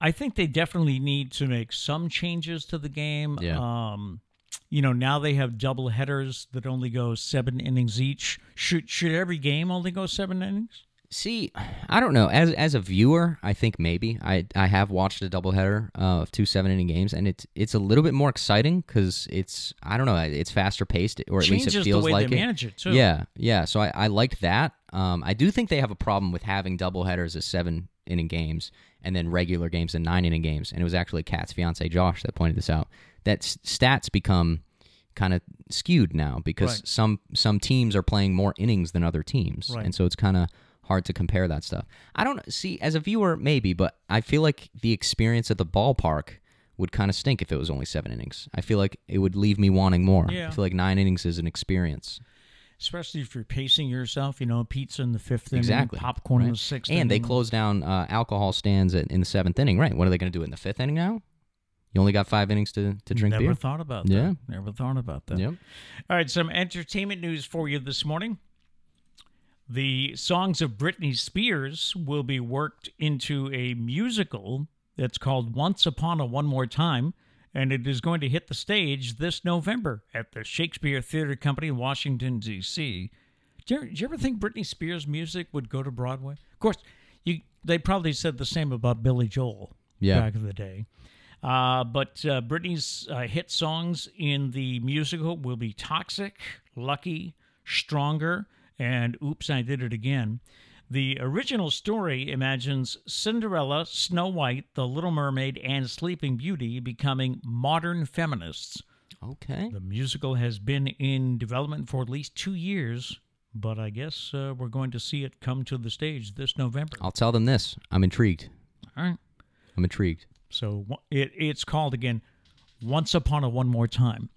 I think they definitely need to make some changes to the game. Yeah. Um, you know, now they have double headers that only go seven innings each. Should should every game only go seven innings? See, I don't know. As as a viewer, I think maybe I I have watched a doubleheader uh, of two seven inning games, and it's it's a little bit more exciting because it's I don't know it's faster paced, or at least Changes it the feels way like they it. manage it, too. Yeah, yeah. So I I liked that. Um, I do think they have a problem with having doubleheaders as seven inning games and then regular games and nine inning games. And it was actually Kat's fiance Josh that pointed this out. That stats become kind of skewed now because Right. some some teams are playing more innings than other teams, Right. and so it's kind of hard to compare that stuff. I don't see as a viewer maybe, but I feel like the experience at the ballpark would kind of stink if it was only seven innings. I feel like it would leave me wanting more. Yeah. I feel like nine innings is an experience. Especially if you're pacing yourself, you know, pizza in the fifth Exactly. inning, popcorn in the sixth And they close down uh, alcohol stands at, in the seventh inning, right? What are they going to do in the fifth inning now? You only got five innings to, to drink Never beer. thought about Yeah. that. Never thought about that. Yep. All right, some entertainment news for you this morning. The songs of Britney Spears will be worked into a musical that's called Once Upon a One More Time, and it is going to hit the stage this November at the Shakespeare Theater Company in Washington, D.C. Do you, you ever think Britney Spears' music would go to Broadway? Of course, you, they probably said the same about Billy Joel Yeah. back in the day. Uh, but uh, Britney's uh, hit songs in the musical will be Toxic, Lucky, Stronger, and Oops, I Did It Again. The original story imagines Cinderella, Snow White, The Little Mermaid, and Sleeping Beauty becoming modern feminists. Okay. The musical has been in development for at least two years, but I guess uh, we're going to see it come to the stage this November. I'll tell them this. I'm intrigued. All right. I'm intrigued. So it, it's called again Once Upon a One More Time.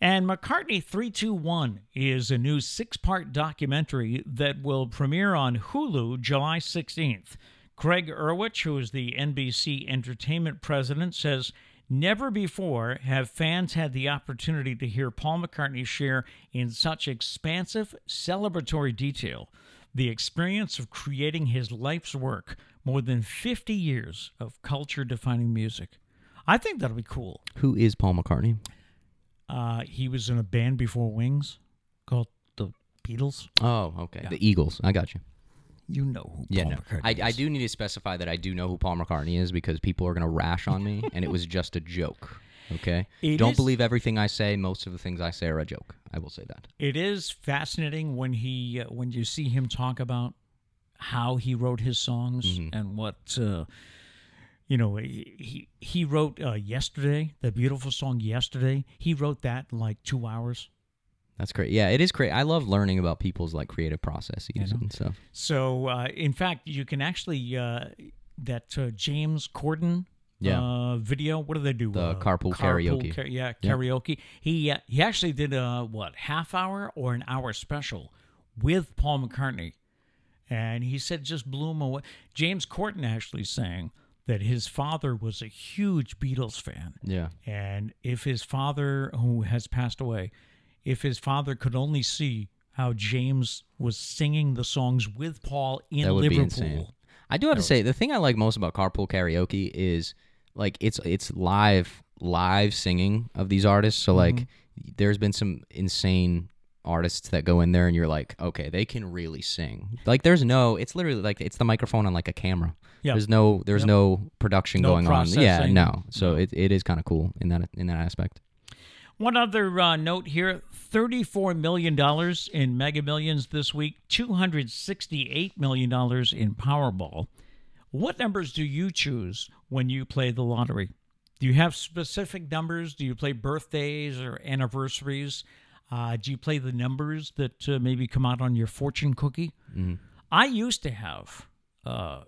And McCartney 321 is a new six part documentary that will premiere on Hulu July 16th. Craig Erwich, who is the NBC Entertainment president, says never before have fans had the opportunity to hear Paul McCartney share in such expansive, celebratory detail the experience of creating his life's work, more than 50 years of culture defining music. I think that'll be cool. Who is Paul McCartney? Uh, he was in a band before Wings called the Beatles. Oh, okay. The Eagles. I got you. You know who Yeah, Paul no. McCartney I, I do need to specify that I do know who Paul McCartney is because people are going to rash on me, and it was just a joke. Okay? It Don't is- believe everything I say. Most of the things I say are a joke. I will say that. It is fascinating when he uh, when you see him talk about how he wrote his songs Mm-hmm. and what uh, you know he he- wrote uh, yesterday the beautiful song yesterday he wrote that in like two hours That's great. Yeah, it is great. I love learning about people's like creative processes and stuff. So, uh, in fact, you can actually uh, that uh, James Corden Yeah. uh, video. What do they do? The uh, carpool karaoke. ca- yeah, Yeah. karaoke. He uh, he actually did a what half hour or an hour special with Paul McCartney, and he said just blew him away. James Corden actually saying that his father was a huge Beatles fan, Yeah. and if his father, who has passed away, if his father could only see how James was singing the songs with Paul in that would Liverpool. be insane. I do have to say the thing I like most about carpool karaoke is like it's it's live live singing of these artists. So like Mm-hmm. there's been some insane artists that go in there and you're like, okay, they can really sing. Like there's no it's literally like it's the microphone on like a camera. Yeah. There's no there's Yep. no production No going on. Yeah, no. So it, it is kind of cool in that in that aspect. One other uh, note here $34 million in Mega Millions this week, $268 million in Powerball. What numbers do you choose when you play the lottery? Do you have specific numbers? Do you play birthdays or anniversaries? Uh, do you play the numbers that uh, maybe come out on your fortune cookie? Mhm. I used to have uh,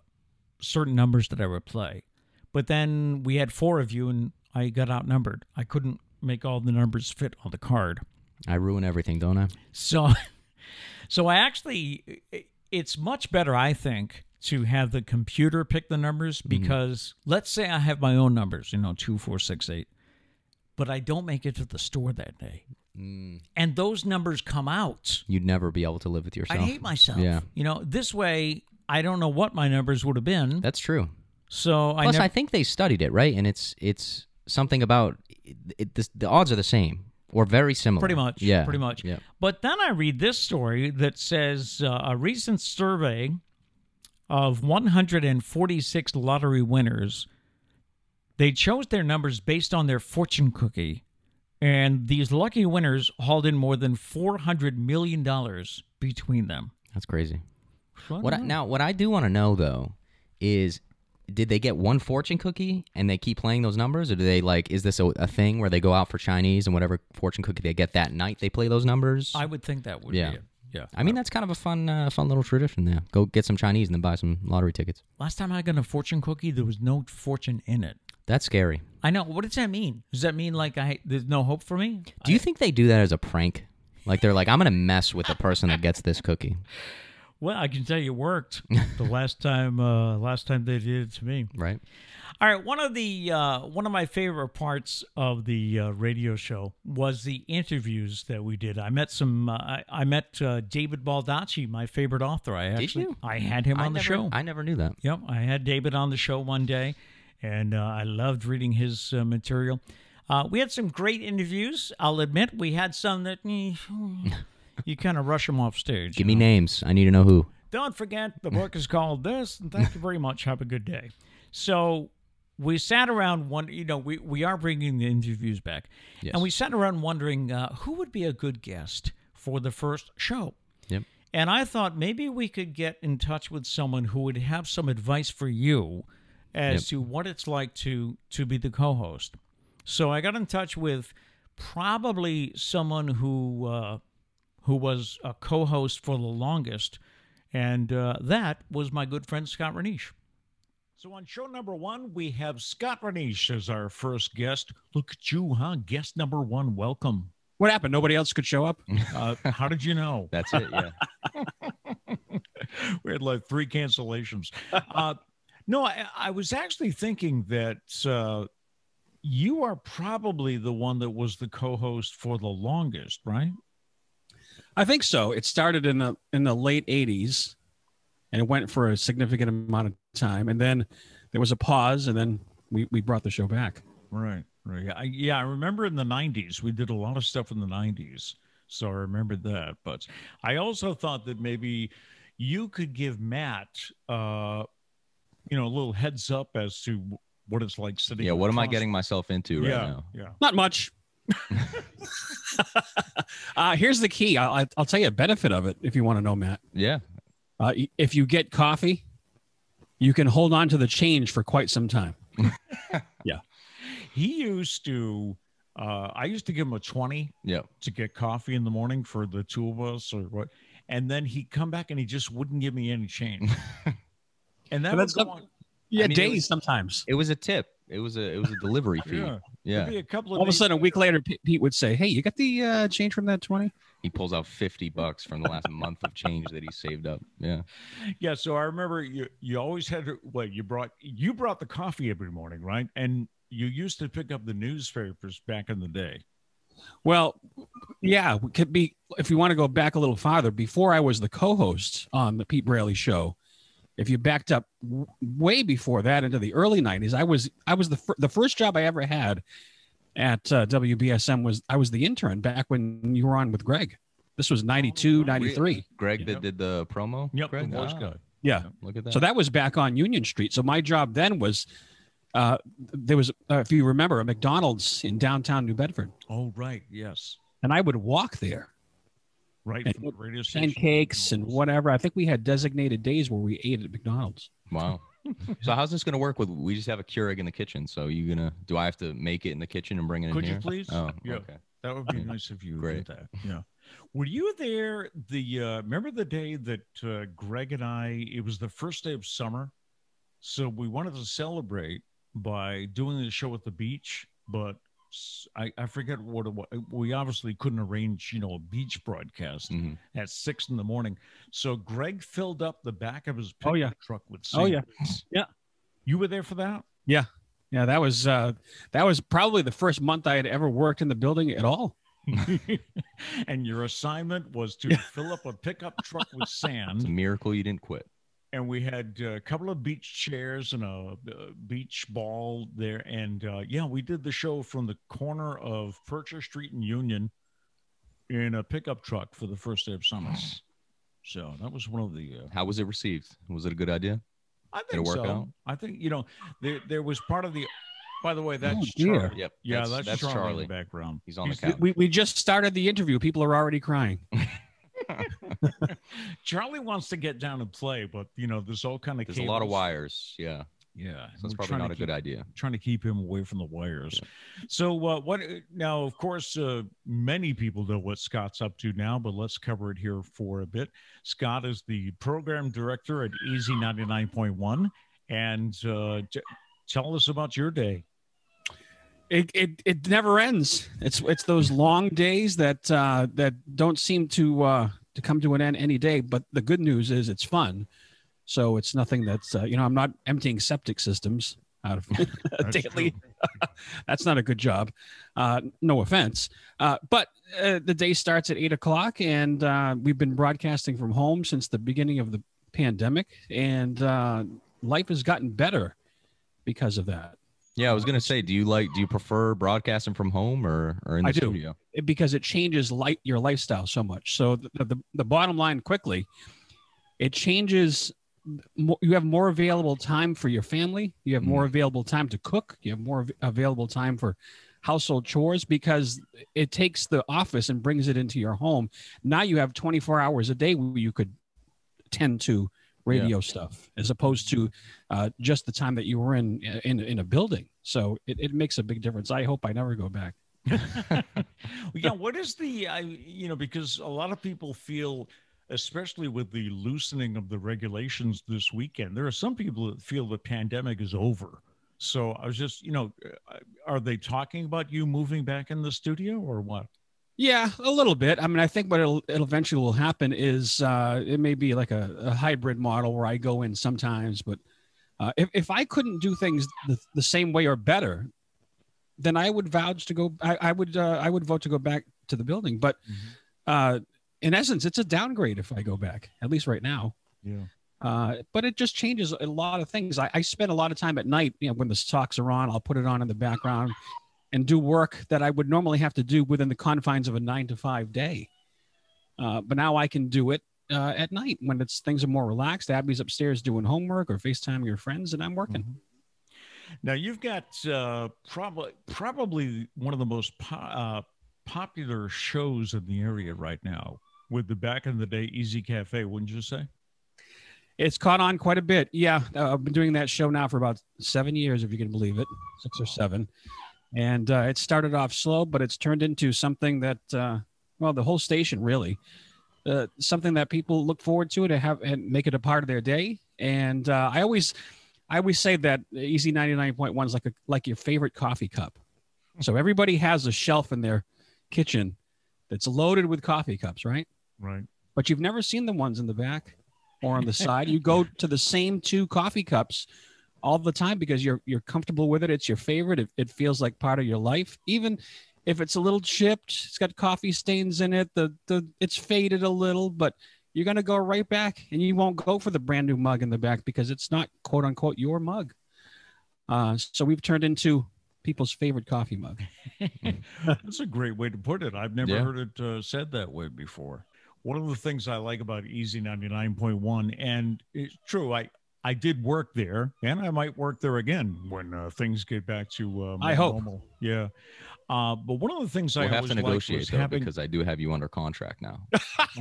certain numbers that I would play, but then we had four of you and I got outnumbered. I couldn't make all the numbers fit on the card. I ruin everything, don't I? So, so I actually, it's much better, I think, to have the computer pick the numbers because let's say I have my own numbers, you know, two, four, six, eight, but I don't make it to the store that day, Mm. and those numbers come out. You'd never be able to live with yourself. I hate myself. Yeah. You know, this way I don't know what my numbers would have been. That's true. so I Plus, never, I think they studied it, right? And it's it's something about it, it, this, the odds are the same or very similar. Pretty much. Yeah. Pretty much. Yeah. But then I read this story that says uh, a recent survey of 146 lottery winners, they chose their numbers based on their fortune cookie. And these lucky winners hauled in more than $400 million between them. That's crazy. So What I, now? What I do want to know though is, did they get one fortune cookie and they keep playing those numbers, or do they like? Is this a, a thing where they go out for Chinese and whatever fortune cookie they get that night, they play those numbers? I would think that would Yeah. be it. Yeah. I mean, that's kind of a fun, uh, fun little tradition. There, go get some Chinese and then buy some lottery tickets. Last time I got a fortune cookie, there was no fortune in it. That's scary. I know. What does that mean? Does that mean like I there's no hope for me? Do you think they do that as a prank? Like they're like, I'm gonna mess with the person that gets this cookie, Well, I can tell you it worked the last time. Uh, last time they did it to me. right? All right, one of the uh, one of my favorite parts of the uh, radio show was the interviews that we did. I met some. Uh, I, I met uh, David Baldacci, my favorite author. I actually you? I had him I on the never- show. I never knew that. Yep, I had David on the show one day, and uh, I loved reading his uh, material. Uh, we had some great interviews. I'll admit we had some that eh, you kind of rush them off stage. Give me know? names. I need to know who. Don't forget the book is called this, and thank you very much. Have a good day. So we sat around one. You know, we we are bringing the interviews back, Yes. and we sat around wondering uh, who would be a good guest for the first show. Yep. And I thought maybe we could get in touch with someone who would have some advice for you as Yep. to what it's like to to be the co-host. So I got in touch with probably someone who uh, who was a co-host for the longest, and uh, that was my good friend Scott Renish. So on show number one, we have Scott Renish as our first guest. Look at you, huh? Guest number one. Welcome. What happened? Nobody else could show up? Uh, how did you know? That's it. Yeah. we had like three cancellations. Uh, no, I, I was actually thinking that uh, you are probably the one that was the co-host for the longest, right? I think so. It started in the in the late '80s, and it went for a significant amount of time, and then there was a pause, and then we we brought the show back. Right, right. Yeah, I, yeah, I remember in the '90s we did a lot of stuff in the '90s, so I remembered that. But I also thought that maybe you could give Matt, uh, you know, a little heads up as to what it's like sitting. Yeah, what am I getting myself into right yeah, now? yeah. Not much. uh, here's the key. I'll, I'll tell you a benefit of it if you want to know, Matt. Yeah. Uh, if you get coffee, you can hold on to the change for quite some time. Yeah. He used to. Uh, I used to give him a twenty Yeah. to get coffee in the morning for the two of us, or what. And then he'd come back and he just wouldn't give me any change. and that But would that's go not- on. Yeah, mean, it days was- sometimes. It was a tip. It was a it was a delivery fee. Yeah. Yeah. Be a couple of All of a days- sudden, a week later, P- Pete would say, "Hey, you got the uh, change from that 20? He pulls out fifty bucks from the last month of change that he saved up. Yeah. Yeah, so I remember you you always had to well, you brought you brought the coffee every morning, right? And you used to pick up the newspapers back in the day. Well, yeah, we could be if you want to go back a little farther. Before I was the co-host on the Pete Braley Show, if you backed up w- way before that into the early '90s, I was I was the fir- the first job I ever had at uh, WBSM was I was the intern back when you were on with Greg. This was 92, 93. Greg Yep. that did the promo. Yep, Greg? the voice Ah, guy. Yeah. Look at that. So that was back on Union Street. So my job then was uh, there was, uh, if you remember, a McDonald's in downtown New Bedford, Oh, right, yes. and I would walk there, Right And from the radio station. pancakes and whatever. I think we had designated days where we ate at McDonald's. wow. so how's this gonna work with we just have a Keurig in the kitchen. So you gonna do I have to make it in the kitchen and bring it in here? Could you please? Oh, Yeah. okay. That would be nice if you Great. did that. Yeah. Were you there the uh remember the day that uh, Greg and I it was the first day of summer. So we wanted to celebrate by doing the show at the beach, but s- I, I forget what it was. We obviously couldn't arrange, you know, a beach broadcast Mhm. at six in the morning. So Greg filled up the back of his Oh, pickup yeah. truck with sand. Oh, yeah. Yeah. You were there for that? Yeah, Yeah. that was uh, that was probably the first month I had ever worked in the building at all. and your assignment was to fill up a pickup truck with sand. It's a miracle you didn't quit. And we had uh, a couple of beach chairs and a, uh beach ball there. And uh, yeah, we did the show from the corner of Purchase Street and Union in a pickup truck for the first day of summer. So that was one of the. Uh, How was it received? Was it a good idea? I it think work so. out? I think you know there there was part of the. By the way, that's Oh, dear. Charlie. Yep. Yeah, that's, that's, that's Charlie, in Charlie. the background. He's on the couch. We, we just started the interview. People are already crying. Charlie wants to get down and play, but you know, there's all kind of There's a lot of wires. Yeah. Yeah, So it's we're probably not to a good idea. Trying to keep him away from the wires. So, uh, what now? Of course, uh, many people know what Scott's up to now, but let's cover it here for a bit. Scott is the program director at Easy 99.1, and uh, t- tell us about your day. It, it it never ends. It's it's those long days that uh, that don't seem to uh, to come to an end any day. But the good news is it's fun. So it's nothing that's uh, you know I'm not emptying septic systems out of That's daily. That's not a good job. Uh, no offense. Uh, but uh, the day starts at eight o'clock, and uh, we've been broadcasting from home since the beginning of the pandemic, and uh, life has gotten better because of that. Yeah, I was gonna say, do you like do you prefer broadcasting from home or or in the I do. studio? it- because it changes light your lifestyle so much. So the, the, the bottom line quickly, it changes. You have more available time for your family. You have more mm. available time to cook. You have more available time for household chores because it takes the office and brings it into your home. Now you have 24 hours a day where you could tend to radio stuff as opposed to uh, just the time that you were in in, in a building. So it, it makes a big difference. I hope I never go back. yeah, what is the I you know because a lot of people feel especially with the loosening of the regulations this weekend there are some people that feel the pandemic is over. So I was just, you know, uh, are they talking about you moving back in the studio or what? Yeah, a little bit. I mean, I think what it'll, it'll eventually will happen is uh, it may be like a, a hybrid model where I go in sometimes, but uh, if, if I couldn't do things the, the same way or better, then I would vouch to go. I, I would uh, I would vote to go back to the building. But uh, in essence, it's a downgrade if I go back. At least right now. Yeah. Uh, but it just changes a lot of things. I, I spend a lot of time at night, you know, when the stocks are on, I'll put it on in the background and do work that I would normally have to do within the confines of a nine to five day. Uh, but now I can do it uh, at night when it's things are more relaxed. Abby's upstairs doing homework or FaceTime your friends, and I'm working. Now you've got uh, probably probably one of the most po- uh, popular shows in the area right now with the back in the day Easy Cafe, wouldn't you say? It's caught on quite a bit. Yeah, uh, I've been doing that show now for about seven years, if you can believe it, six or seven. And uh, it started off slow, but it's turned into something that, uh, well, the whole station really, uh, something that people look forward to to have and make it a part of their day. And uh, I always, I always say that Easy ninety nine point one is like a like your favorite coffee cup. So everybody has a shelf in their kitchen that's loaded with coffee cups, right? Right. but you've never seen the ones in the back or on the side. You go to the same two coffee cups all the time because you're you're comfortable with it. It's your favorite. It, it feels like part of your life, even if it's a little chipped. It's got coffee stains in it. The the it's faded a little, but you're gonna go right back, and you won't go for the brand new mug in the back because it's not quote unquote your mug. Uh, so we've turned into people's favorite coffee mug. That's a great way to put it. I've never Yeah. heard it uh, said that way before. One of the things I like about Easy 99.1, and it's true, I, I did work there and I might work there again when uh, things get back to uh, I hope. normal. Yeah. Uh, but one of the things I We'll have to liked negotiate though having, because I do have you under contract now.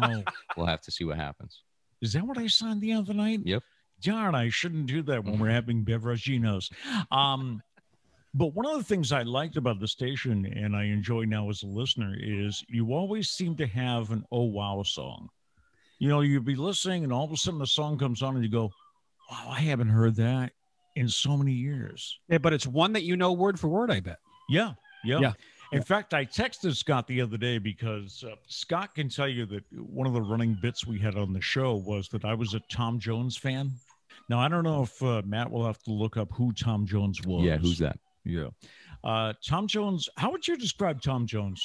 Oh, we'll have to see what happens. is that what I signed the other night? Yep. Darn, I shouldn't do that when we're having beveraginos. Um, But one of the things I liked about the station and I enjoy now as a listener is you always seem to have an oh wow song. You know, you'd be listening and all of a sudden the song comes on and you go, Wow, I haven't heard that in so many years. Yeah, but it's one that you know word for word. I bet. Yeah. Yeah. Yeah. In fact, I texted Scott the other day because uh, Scott can tell you that one of the running bits we had on the show was that I was a Tom Jones fan. Now, I don't know if uh, Matt will have to look up who Tom Jones was. Yeah, who's that? Yeah. Uh, Tom Jones, how would you describe Tom Jones,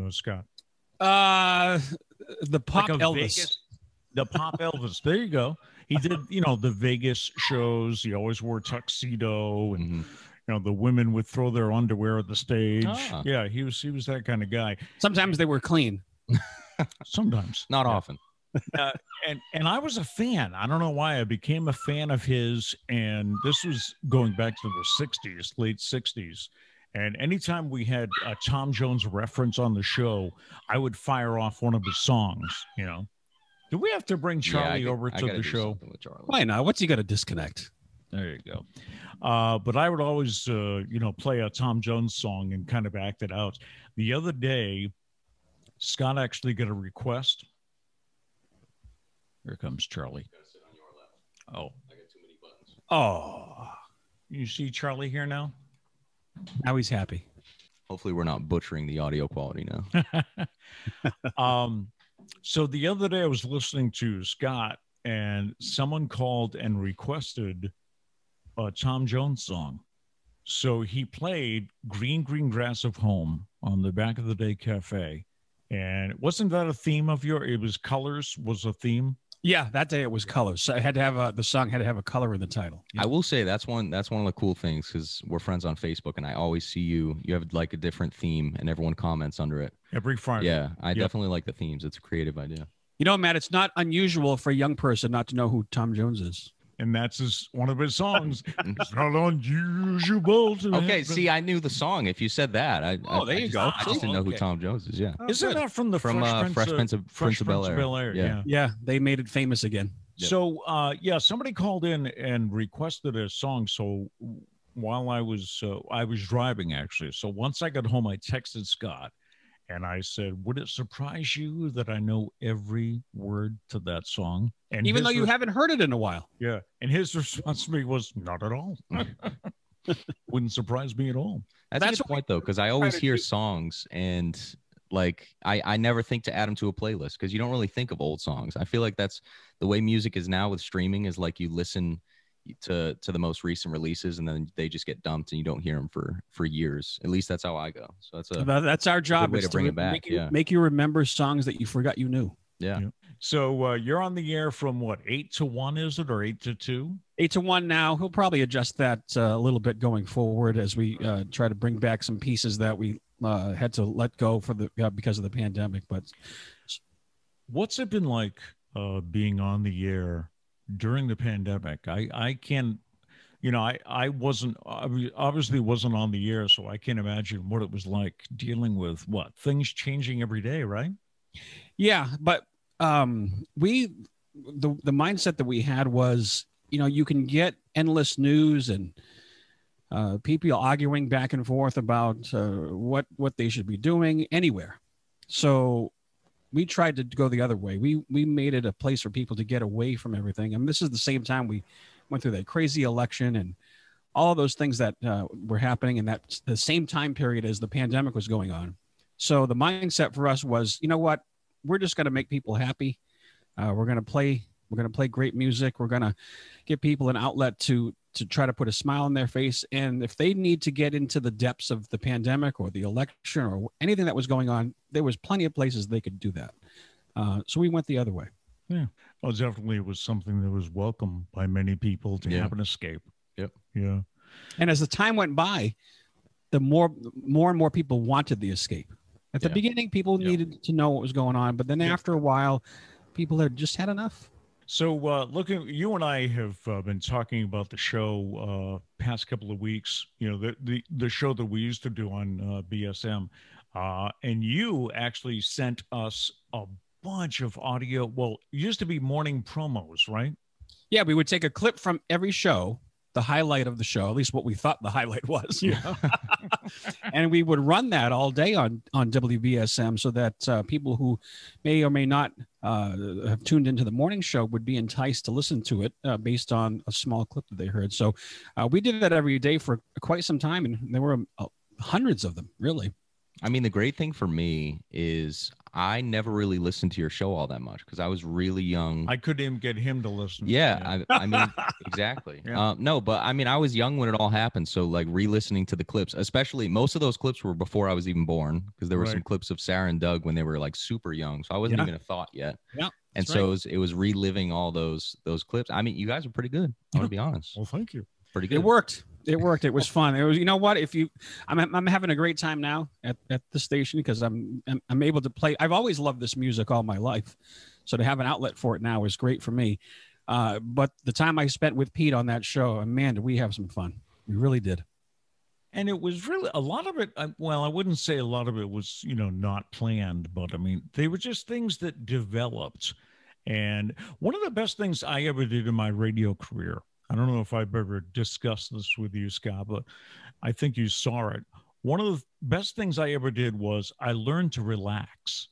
uh, Scott? Uh, the pop Like Elvis. Vegas- the pop Elvis. There you go. He did, you know, the Vegas shows. He always wore tuxedo, and Mhm. you know, the women would throw their underwear at the stage. Ah. Yeah, he was he was that kind of guy. Sometimes they were clean. Sometimes Not Yeah. often. and and I was a fan. I don't know why I became a fan of his, and this was going back to the '60s, late '60s. And anytime we had a Tom Jones reference on the show, I would fire off one of his songs. You know, do we have to bring Yeah, I Charlie could- over to the show? Charlie. Why not? What's he got to disconnect? There you go. Uh, but I would always, uh, you know, play a Tom Jones song and kind of act it out. The other day, Scott actually got a request. Here comes Charlie. Oh, Oh, you see Charlie here now? now he's happy. Hopefully, we're not butchering the audio quality now. um, so the other day I was listening to Scott, and someone called and requested a Tom Jones song. So he played "Green Green Grass of Home" on the back of the day cafe, and wasn't that a theme of your? It was colors was a theme. Yeah, that day it was colors. So I had to have a the song had to have a color in the title. I will say that's one that's one of the cool things because we're friends on Facebook, and I always see you. You have like a different theme, and everyone comments under it. Every Friday. Yeah, I Yep. definitely like the themes. It's a creative idea. You know, Matt, it's not unusual for a young person not to know who Tom Jones is. And that's his one of his songs. it's not unusual. To Okay, have- see, I knew the song. If you said that, I Oh, I- there I you just- go. I just didn't know who Tom Jones is. Yeah, Isn't good. that from the From, Fresh, uh, Prince, Fresh of, Prince of- Fresh Prince of Bel-Air. Bel-Air, Yeah. yeah. Yeah, they made it famous again. Yep. So, uh, yeah, somebody called in and requested a song. So while I was uh, I was driving actually, so once I got home, I texted Scott and I said, "Would it surprise you that I know every word to that song?" And Even though you res- haven't heard it in a while. yeah, and his response to me was, "Not at all." Wouldn't surprise me at all. that's, That's a good point though, because I always hear do. songs and like I I never think to add them to a playlist because you don't really think of old songs. I feel like that's the way music is now with streaming is like you listen to to the most recent releases and then they just get dumped and you don't hear them for for years. At least that's how I go. So that's a That's our job. way is to bring re- it back, Make you, yeah. make you remember songs that you forgot you knew. yeah. Yeah. So uh, you're on the air from what eight to one, is it, or eight to two? Eight to one now. He'll probably adjust that uh, a little bit going forward as we uh, try to bring back some pieces that we uh, had to let go for the uh, because of the pandemic. But What's it been like uh, being on the air during the pandemic? I I can, you know, I I wasn't obvi- obviously wasn't on the air, so I can't imagine what it was like dealing with what things changing every day, right? Yeah, but um, we the the mindset that we had was, you know, you can get endless news and uh, people arguing back and forth about uh, what what they should be doing anywhere. So we tried to go the other way. We we made it a place for people to get away from everything. And this is the same time we went through that crazy election and all those things that uh, were happening in that the same time period as the pandemic was going on. So the mindset for us was, you know what, we're just going to make people happy. Uh, we're going to play. We're going to play great music. We're going to give people an outlet to to try to put a smile on their face. And if they need to get into the depths of the pandemic or the election or anything that was going on, there was plenty of places they could do that. Uh, so we went the other way. Yeah. Well, definitely it was something that was welcome by many people to Yeah. have an escape. Yep. Yeah. And as the time went by, the more more and more people wanted the escape. At the Yeah. beginning, people Yeah. needed to know what was going on, but then Yeah. after a while, people had just had enough. So, uh, looking, you and I have uh, been talking about the show uh, past couple of weeks. You know, the the, the show that we used to do on uh, BSM, uh, and you actually sent us a bunch of audio. Well, used to be morning promos, right? Yeah, we would take a clip from every show the highlight of the show, at least what we thought the highlight was. Yeah. and we would run that all day on on WBSM so that uh, people who may or may not uh, have tuned into the morning show would be enticed to listen to it uh, based on a small clip that they heard. So uh, we did that every day for quite some time, and there were uh, hundreds of them, really. I mean, the great thing for me is I never really listened to your show all that much because I was really young. I couldn't even get him to listen. yeah, I, I mean, exactly. Yeah. Uh, no, but I mean, I was young when it all happened. So, like, re listening to the clips, especially most of those clips were before I was even born because there were some clips of Sarah and Doug when they were like super young. So I wasn't Yeah. even a thought yet. Yeah, And so right. it was, it was reliving all those those clips. I mean, you guys were pretty good. I'm gonna be honest, Well, thank you. pretty good. It worked. It worked. It was fun. It was. You know what? If you, I'm, I'm having a great time now at, at the station because I'm, I'm I'm able to play. I've always loved this music all my life, so to have an outlet for it now is great for me. Uh, but the time I spent with Pete on that show, man, did we have some fun? We really did. And it was really a lot of it. Well, I wouldn't say a lot of it was, you know, not planned, but I mean, they were just things that developed. And one of the best things I ever did in my radio career, I don't know if I've ever discussed this with you, Scott, but I think you saw it. One of the best things I ever did was I learned to relax.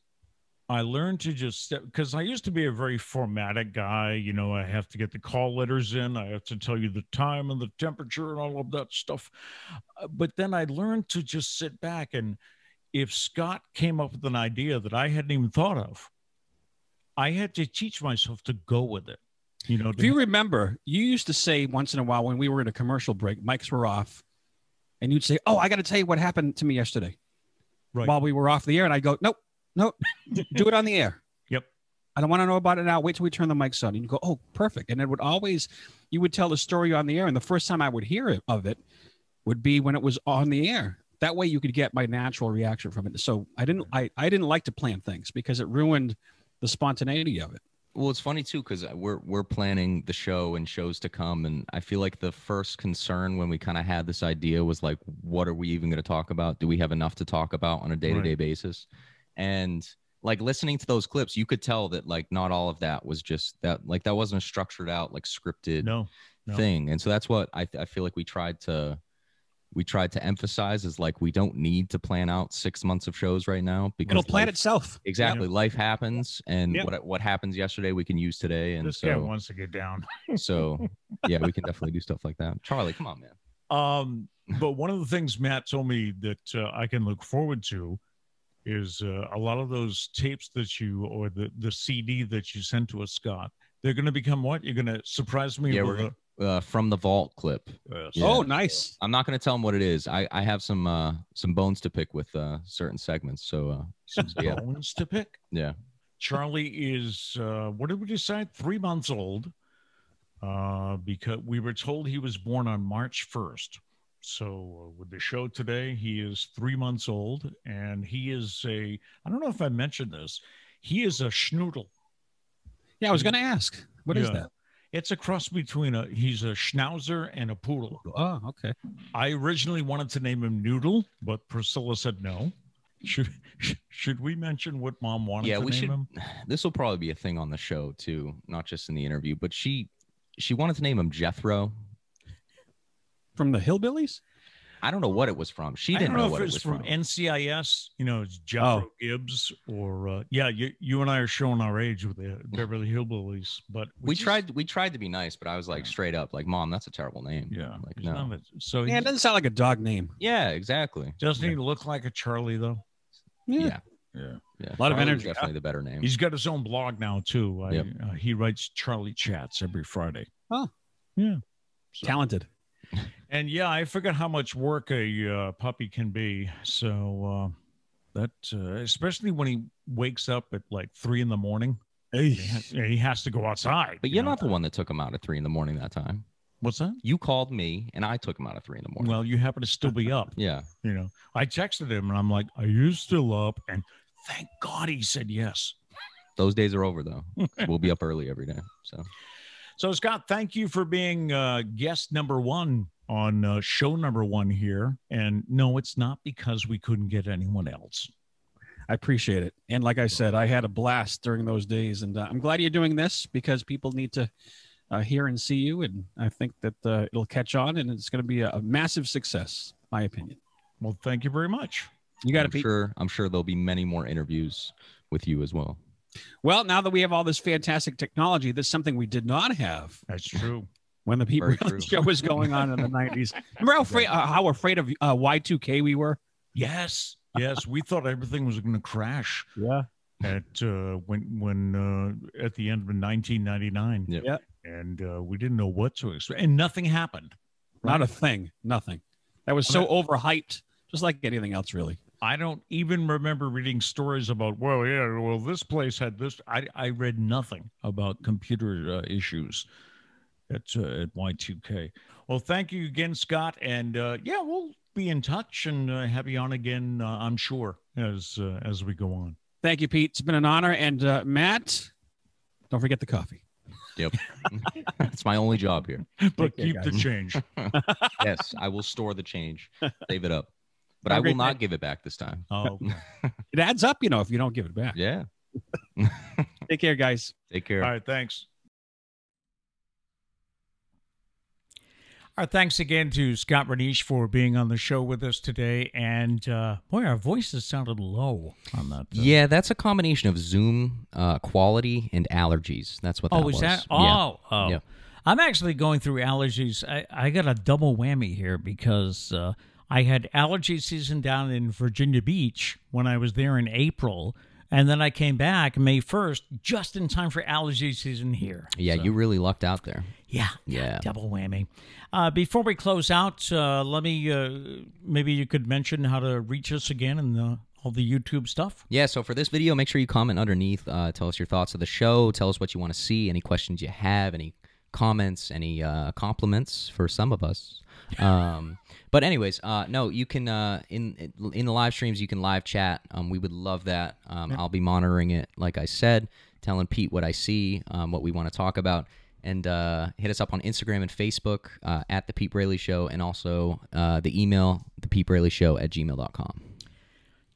I learned to just because I used to be a very formatic guy. You know, I have to get the call letters in, I have to tell you the time and the temperature and all of that stuff. Uh, But then I learned to just sit back and if Scott came up with an idea that I hadn't even thought of, I had to teach myself to go with it. You know, If you remember, you used to say once in a while when we were in a commercial break, mics were off, and you'd say, "Oh, I got to tell you what happened to me yesterday." Right. While we were off the air, and I'd go, "Nope, nope, do it on the air." Yep. I don't want to know about it now. Wait till we turn the mics on. And you go, "Oh, perfect." And it would always, you would tell the story on the air, and the first time I would hear it, of it would be when it was on the air. That way, you could get my natural reaction from it. So I didn't, I, I didn't like to plan things because it ruined the spontaneity of it. Well, it's funny too because uh, we're we're planning the show and shows to come, and I feel like the first concern when we kind of had this idea was like, what are we even going to talk about? Do we have enough to talk about on a day to day basis? And like listening to those clips, you could tell that like not all of that was just that like that wasn't a structured out like scripted no, no. thing, and so that's what I I feel like we tried to we tried to emphasize is like we don't need to plan out six months of shows right now because It'll plan life- itself. Exactly. Life happens, and Yeah. what what happens yesterday we can use today, and this guy so wants to get down. so yeah, we can definitely do stuff like that. Charlie, come on, man. Um, but one of the things Matt told me that uh, I can look forward to is uh, a lot of those tapes that you or the the CD that you sent to us, Scott. They're going to become what? You're going to surprise me Yeah, with we're Uh, from the vault clip. a, Yeah. Oh, nice. I'm not going to tell them what it is. I, I have some uh, some bones to pick with uh, certain segments. So, uh, so yeah, bones to pick. yeah. Charlie is uh, what did we decide? Three months old, uh, because we were told he was born on March first. So uh, with the show today, he is three months old, and he is a. I don't know if I mentioned this. He is a schnoodle. Yeah, I was going to ask. What is Yeah. that? It's a cross between a. He's a schnauzer and a poodle. Oh, okay. I originally wanted to name him Noodle, but Priscilla said no. Should should we mention what Mom wanted Yeah, to we name should. him? This will probably be a thing on the show too, not just in the interview. But she she wanted to name him Jethro. From the Hillbillies? I don't know what it was from. She didn't don't know, know, what it it's was from from. NCIS. You know, it's Jethro Gibbs or uh, yeah. You you and I are showing our age with the Beverly Hillbillies, but we just- tried we tried to be nice, but I was like straight up like, "Mom, that's a terrible name." Yeah, like he's no. not so Yeah, it doesn't sound like a dog name. Yeah, exactly. doesn't he look like a Charlie though? Yeah, Yeah, yeah. A lot of energy, Definitely the better name. he's got his own blog now too. I, Yep. uh, he writes Charlie chats every Friday. Oh. yeah. So- Talented. And yeah, I forget how much work a uh, puppy can be. So uh, that, uh, especially when he wakes up at like three in the morning, he has, he has to go outside. But you you're know? not the one that took him out at three in the morning that time. What's that? You called me, and I took him out at three in the morning. Well, you happen to still be up. yeah, You know, I texted him and I'm like, "Are you still up?" And thank God he said yes. those days are over though. we'll be up early every day. So So Scott, thank you for being uh, guest number one on uh, show number one here. And no, it's not because we couldn't get anyone else. I appreciate it. And like I said, I had a blast during those days. And uh, I'm glad you're doing this because people need to uh, hear and see you, and I think that uh, it'll catch on, and it's going to be a, a massive success, my opinion. Well, thank you very much. You got to be sure. I'm sure there'll be many more interviews with you as well. Well. Now that we have all this fantastic technology, that's something we did not have That's true. when the Pete Very Raley show was going on in the '90s. Remember how afraid, uh, how afraid of uh, Y2K we were? Yes, yes. We thought everything was going to crash Yeah. at uh, when when uh, at the end of 1999. Yep. Yeah. And uh, we didn't know what to expect, and nothing happened. Not a thing. Nothing. That was so overhyped, just like anything else, really. I don't even remember reading stories about. Well, yeah, well, this place had this. I I read nothing about computer uh, issues at uh, at Y2K. Well, thank you again, Scott, and uh, yeah, we'll be in touch and uh, have you on again. Uh, I'm sure as uh, as we go on. Thank you, Pete. It's been an honor. And uh, Matt, don't forget the coffee. Yep. It's my only job here. But care, keep the change. Yes, I will store the change, save it up, but I will not give it back this time. Oh, It adds up, you know, if you don't give it back. Yeah. Take care, guys. Take care. all right. Thanks. Our thanks again to Scott Renish for being on the show with us today. And uh, boy, our voices sounded low on that. uh, Yeah, that's a combination of Zoom uh, quality and allergies. That's what that Oh, was. is that? Yeah. Oh, oh. Yeah. I'm actually going through allergies. I, I got a double whammy here because uh, I had allergy season down in Virginia Beach when I was there in April. And then I came back May 1st, just in time for allergy season here. Yeah, you really lucked out there. Yeah, Yeah. double whammy. Uh, before we close out, uh, let me uh, maybe you could mention how to reach us again and the, all the YouTube stuff. Yeah, so for this video, make sure you comment underneath. Uh, tell us your thoughts of the show. Tell us what you want to see, any questions you have, any comments, any uh, compliments for some of us. Um, but anyways, uh, no, you can uh, in in the live streams you can live chat. Um, we would love that. Um, I'll be monitoring it, like I said, telling Pete what I see, um, what we want to talk about. And uh, hit us up on Instagram and Facebook uh, at The Pete Braley Show, and also uh, the email, The Pete Braley Show at gmail.com.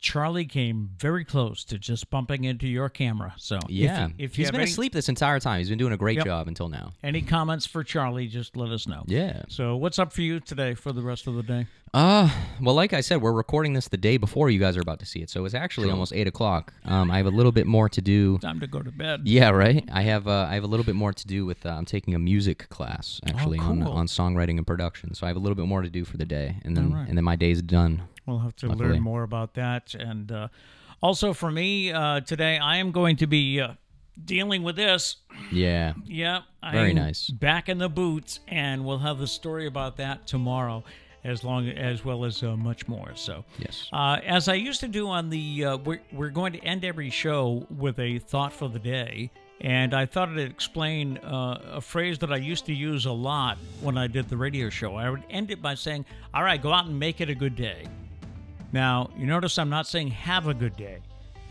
Charlie came very close to just bumping into your camera. So Yeah, if, you he's been any, asleep this entire time. He's been doing a great Yep. job until now. any comments for Charlie, just let us know. Yeah. So what's up for you today for the rest of the day? Uh, well, like I said, we're recording this the day before you guys are about to see it, so it's actually almost eight o'clock. Um, I have a little bit more to do. Time to go to bed. Yeah, right. I have uh, I have a little bit more to do with. Uh, I'm taking a music class actually on cool. on songwriting and production, so I have a little bit more to do for the day, and then right. and then my day's done. We'll have to Luckily. learn more about that. And uh, also for me uh, today, I am going to be uh, dealing with this. Yeah. Yeah, Very I'm nice. Back in the boots, and we'll have the story about that tomorrow, as long as well as uh, much more. So, Yes. uh, as I used to do on the, uh, we're we're going to end every show with a thought for the day. And I thought I'd explain uh, a phrase that I used to use a lot when I did the radio show. I would end it by saying, All right, go out and make it a good day. Now, you notice I'm not saying have a good day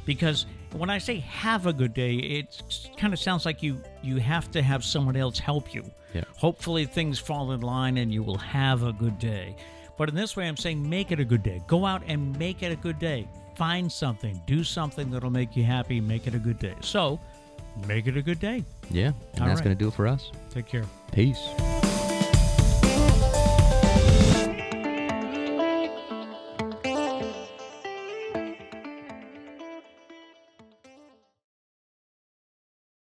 because when I say have a good day, it kind of sounds like you you have to have someone else help you. Yeah. Hopefully things fall in line and you will have a good day. But in this way I'm saying make it a good day. Go out and make it a good day. Find something, do something that'll make you happy, make it a good day. So, make it a good day. Yeah. And All that's right. gonna do it for us. Take care. Peace.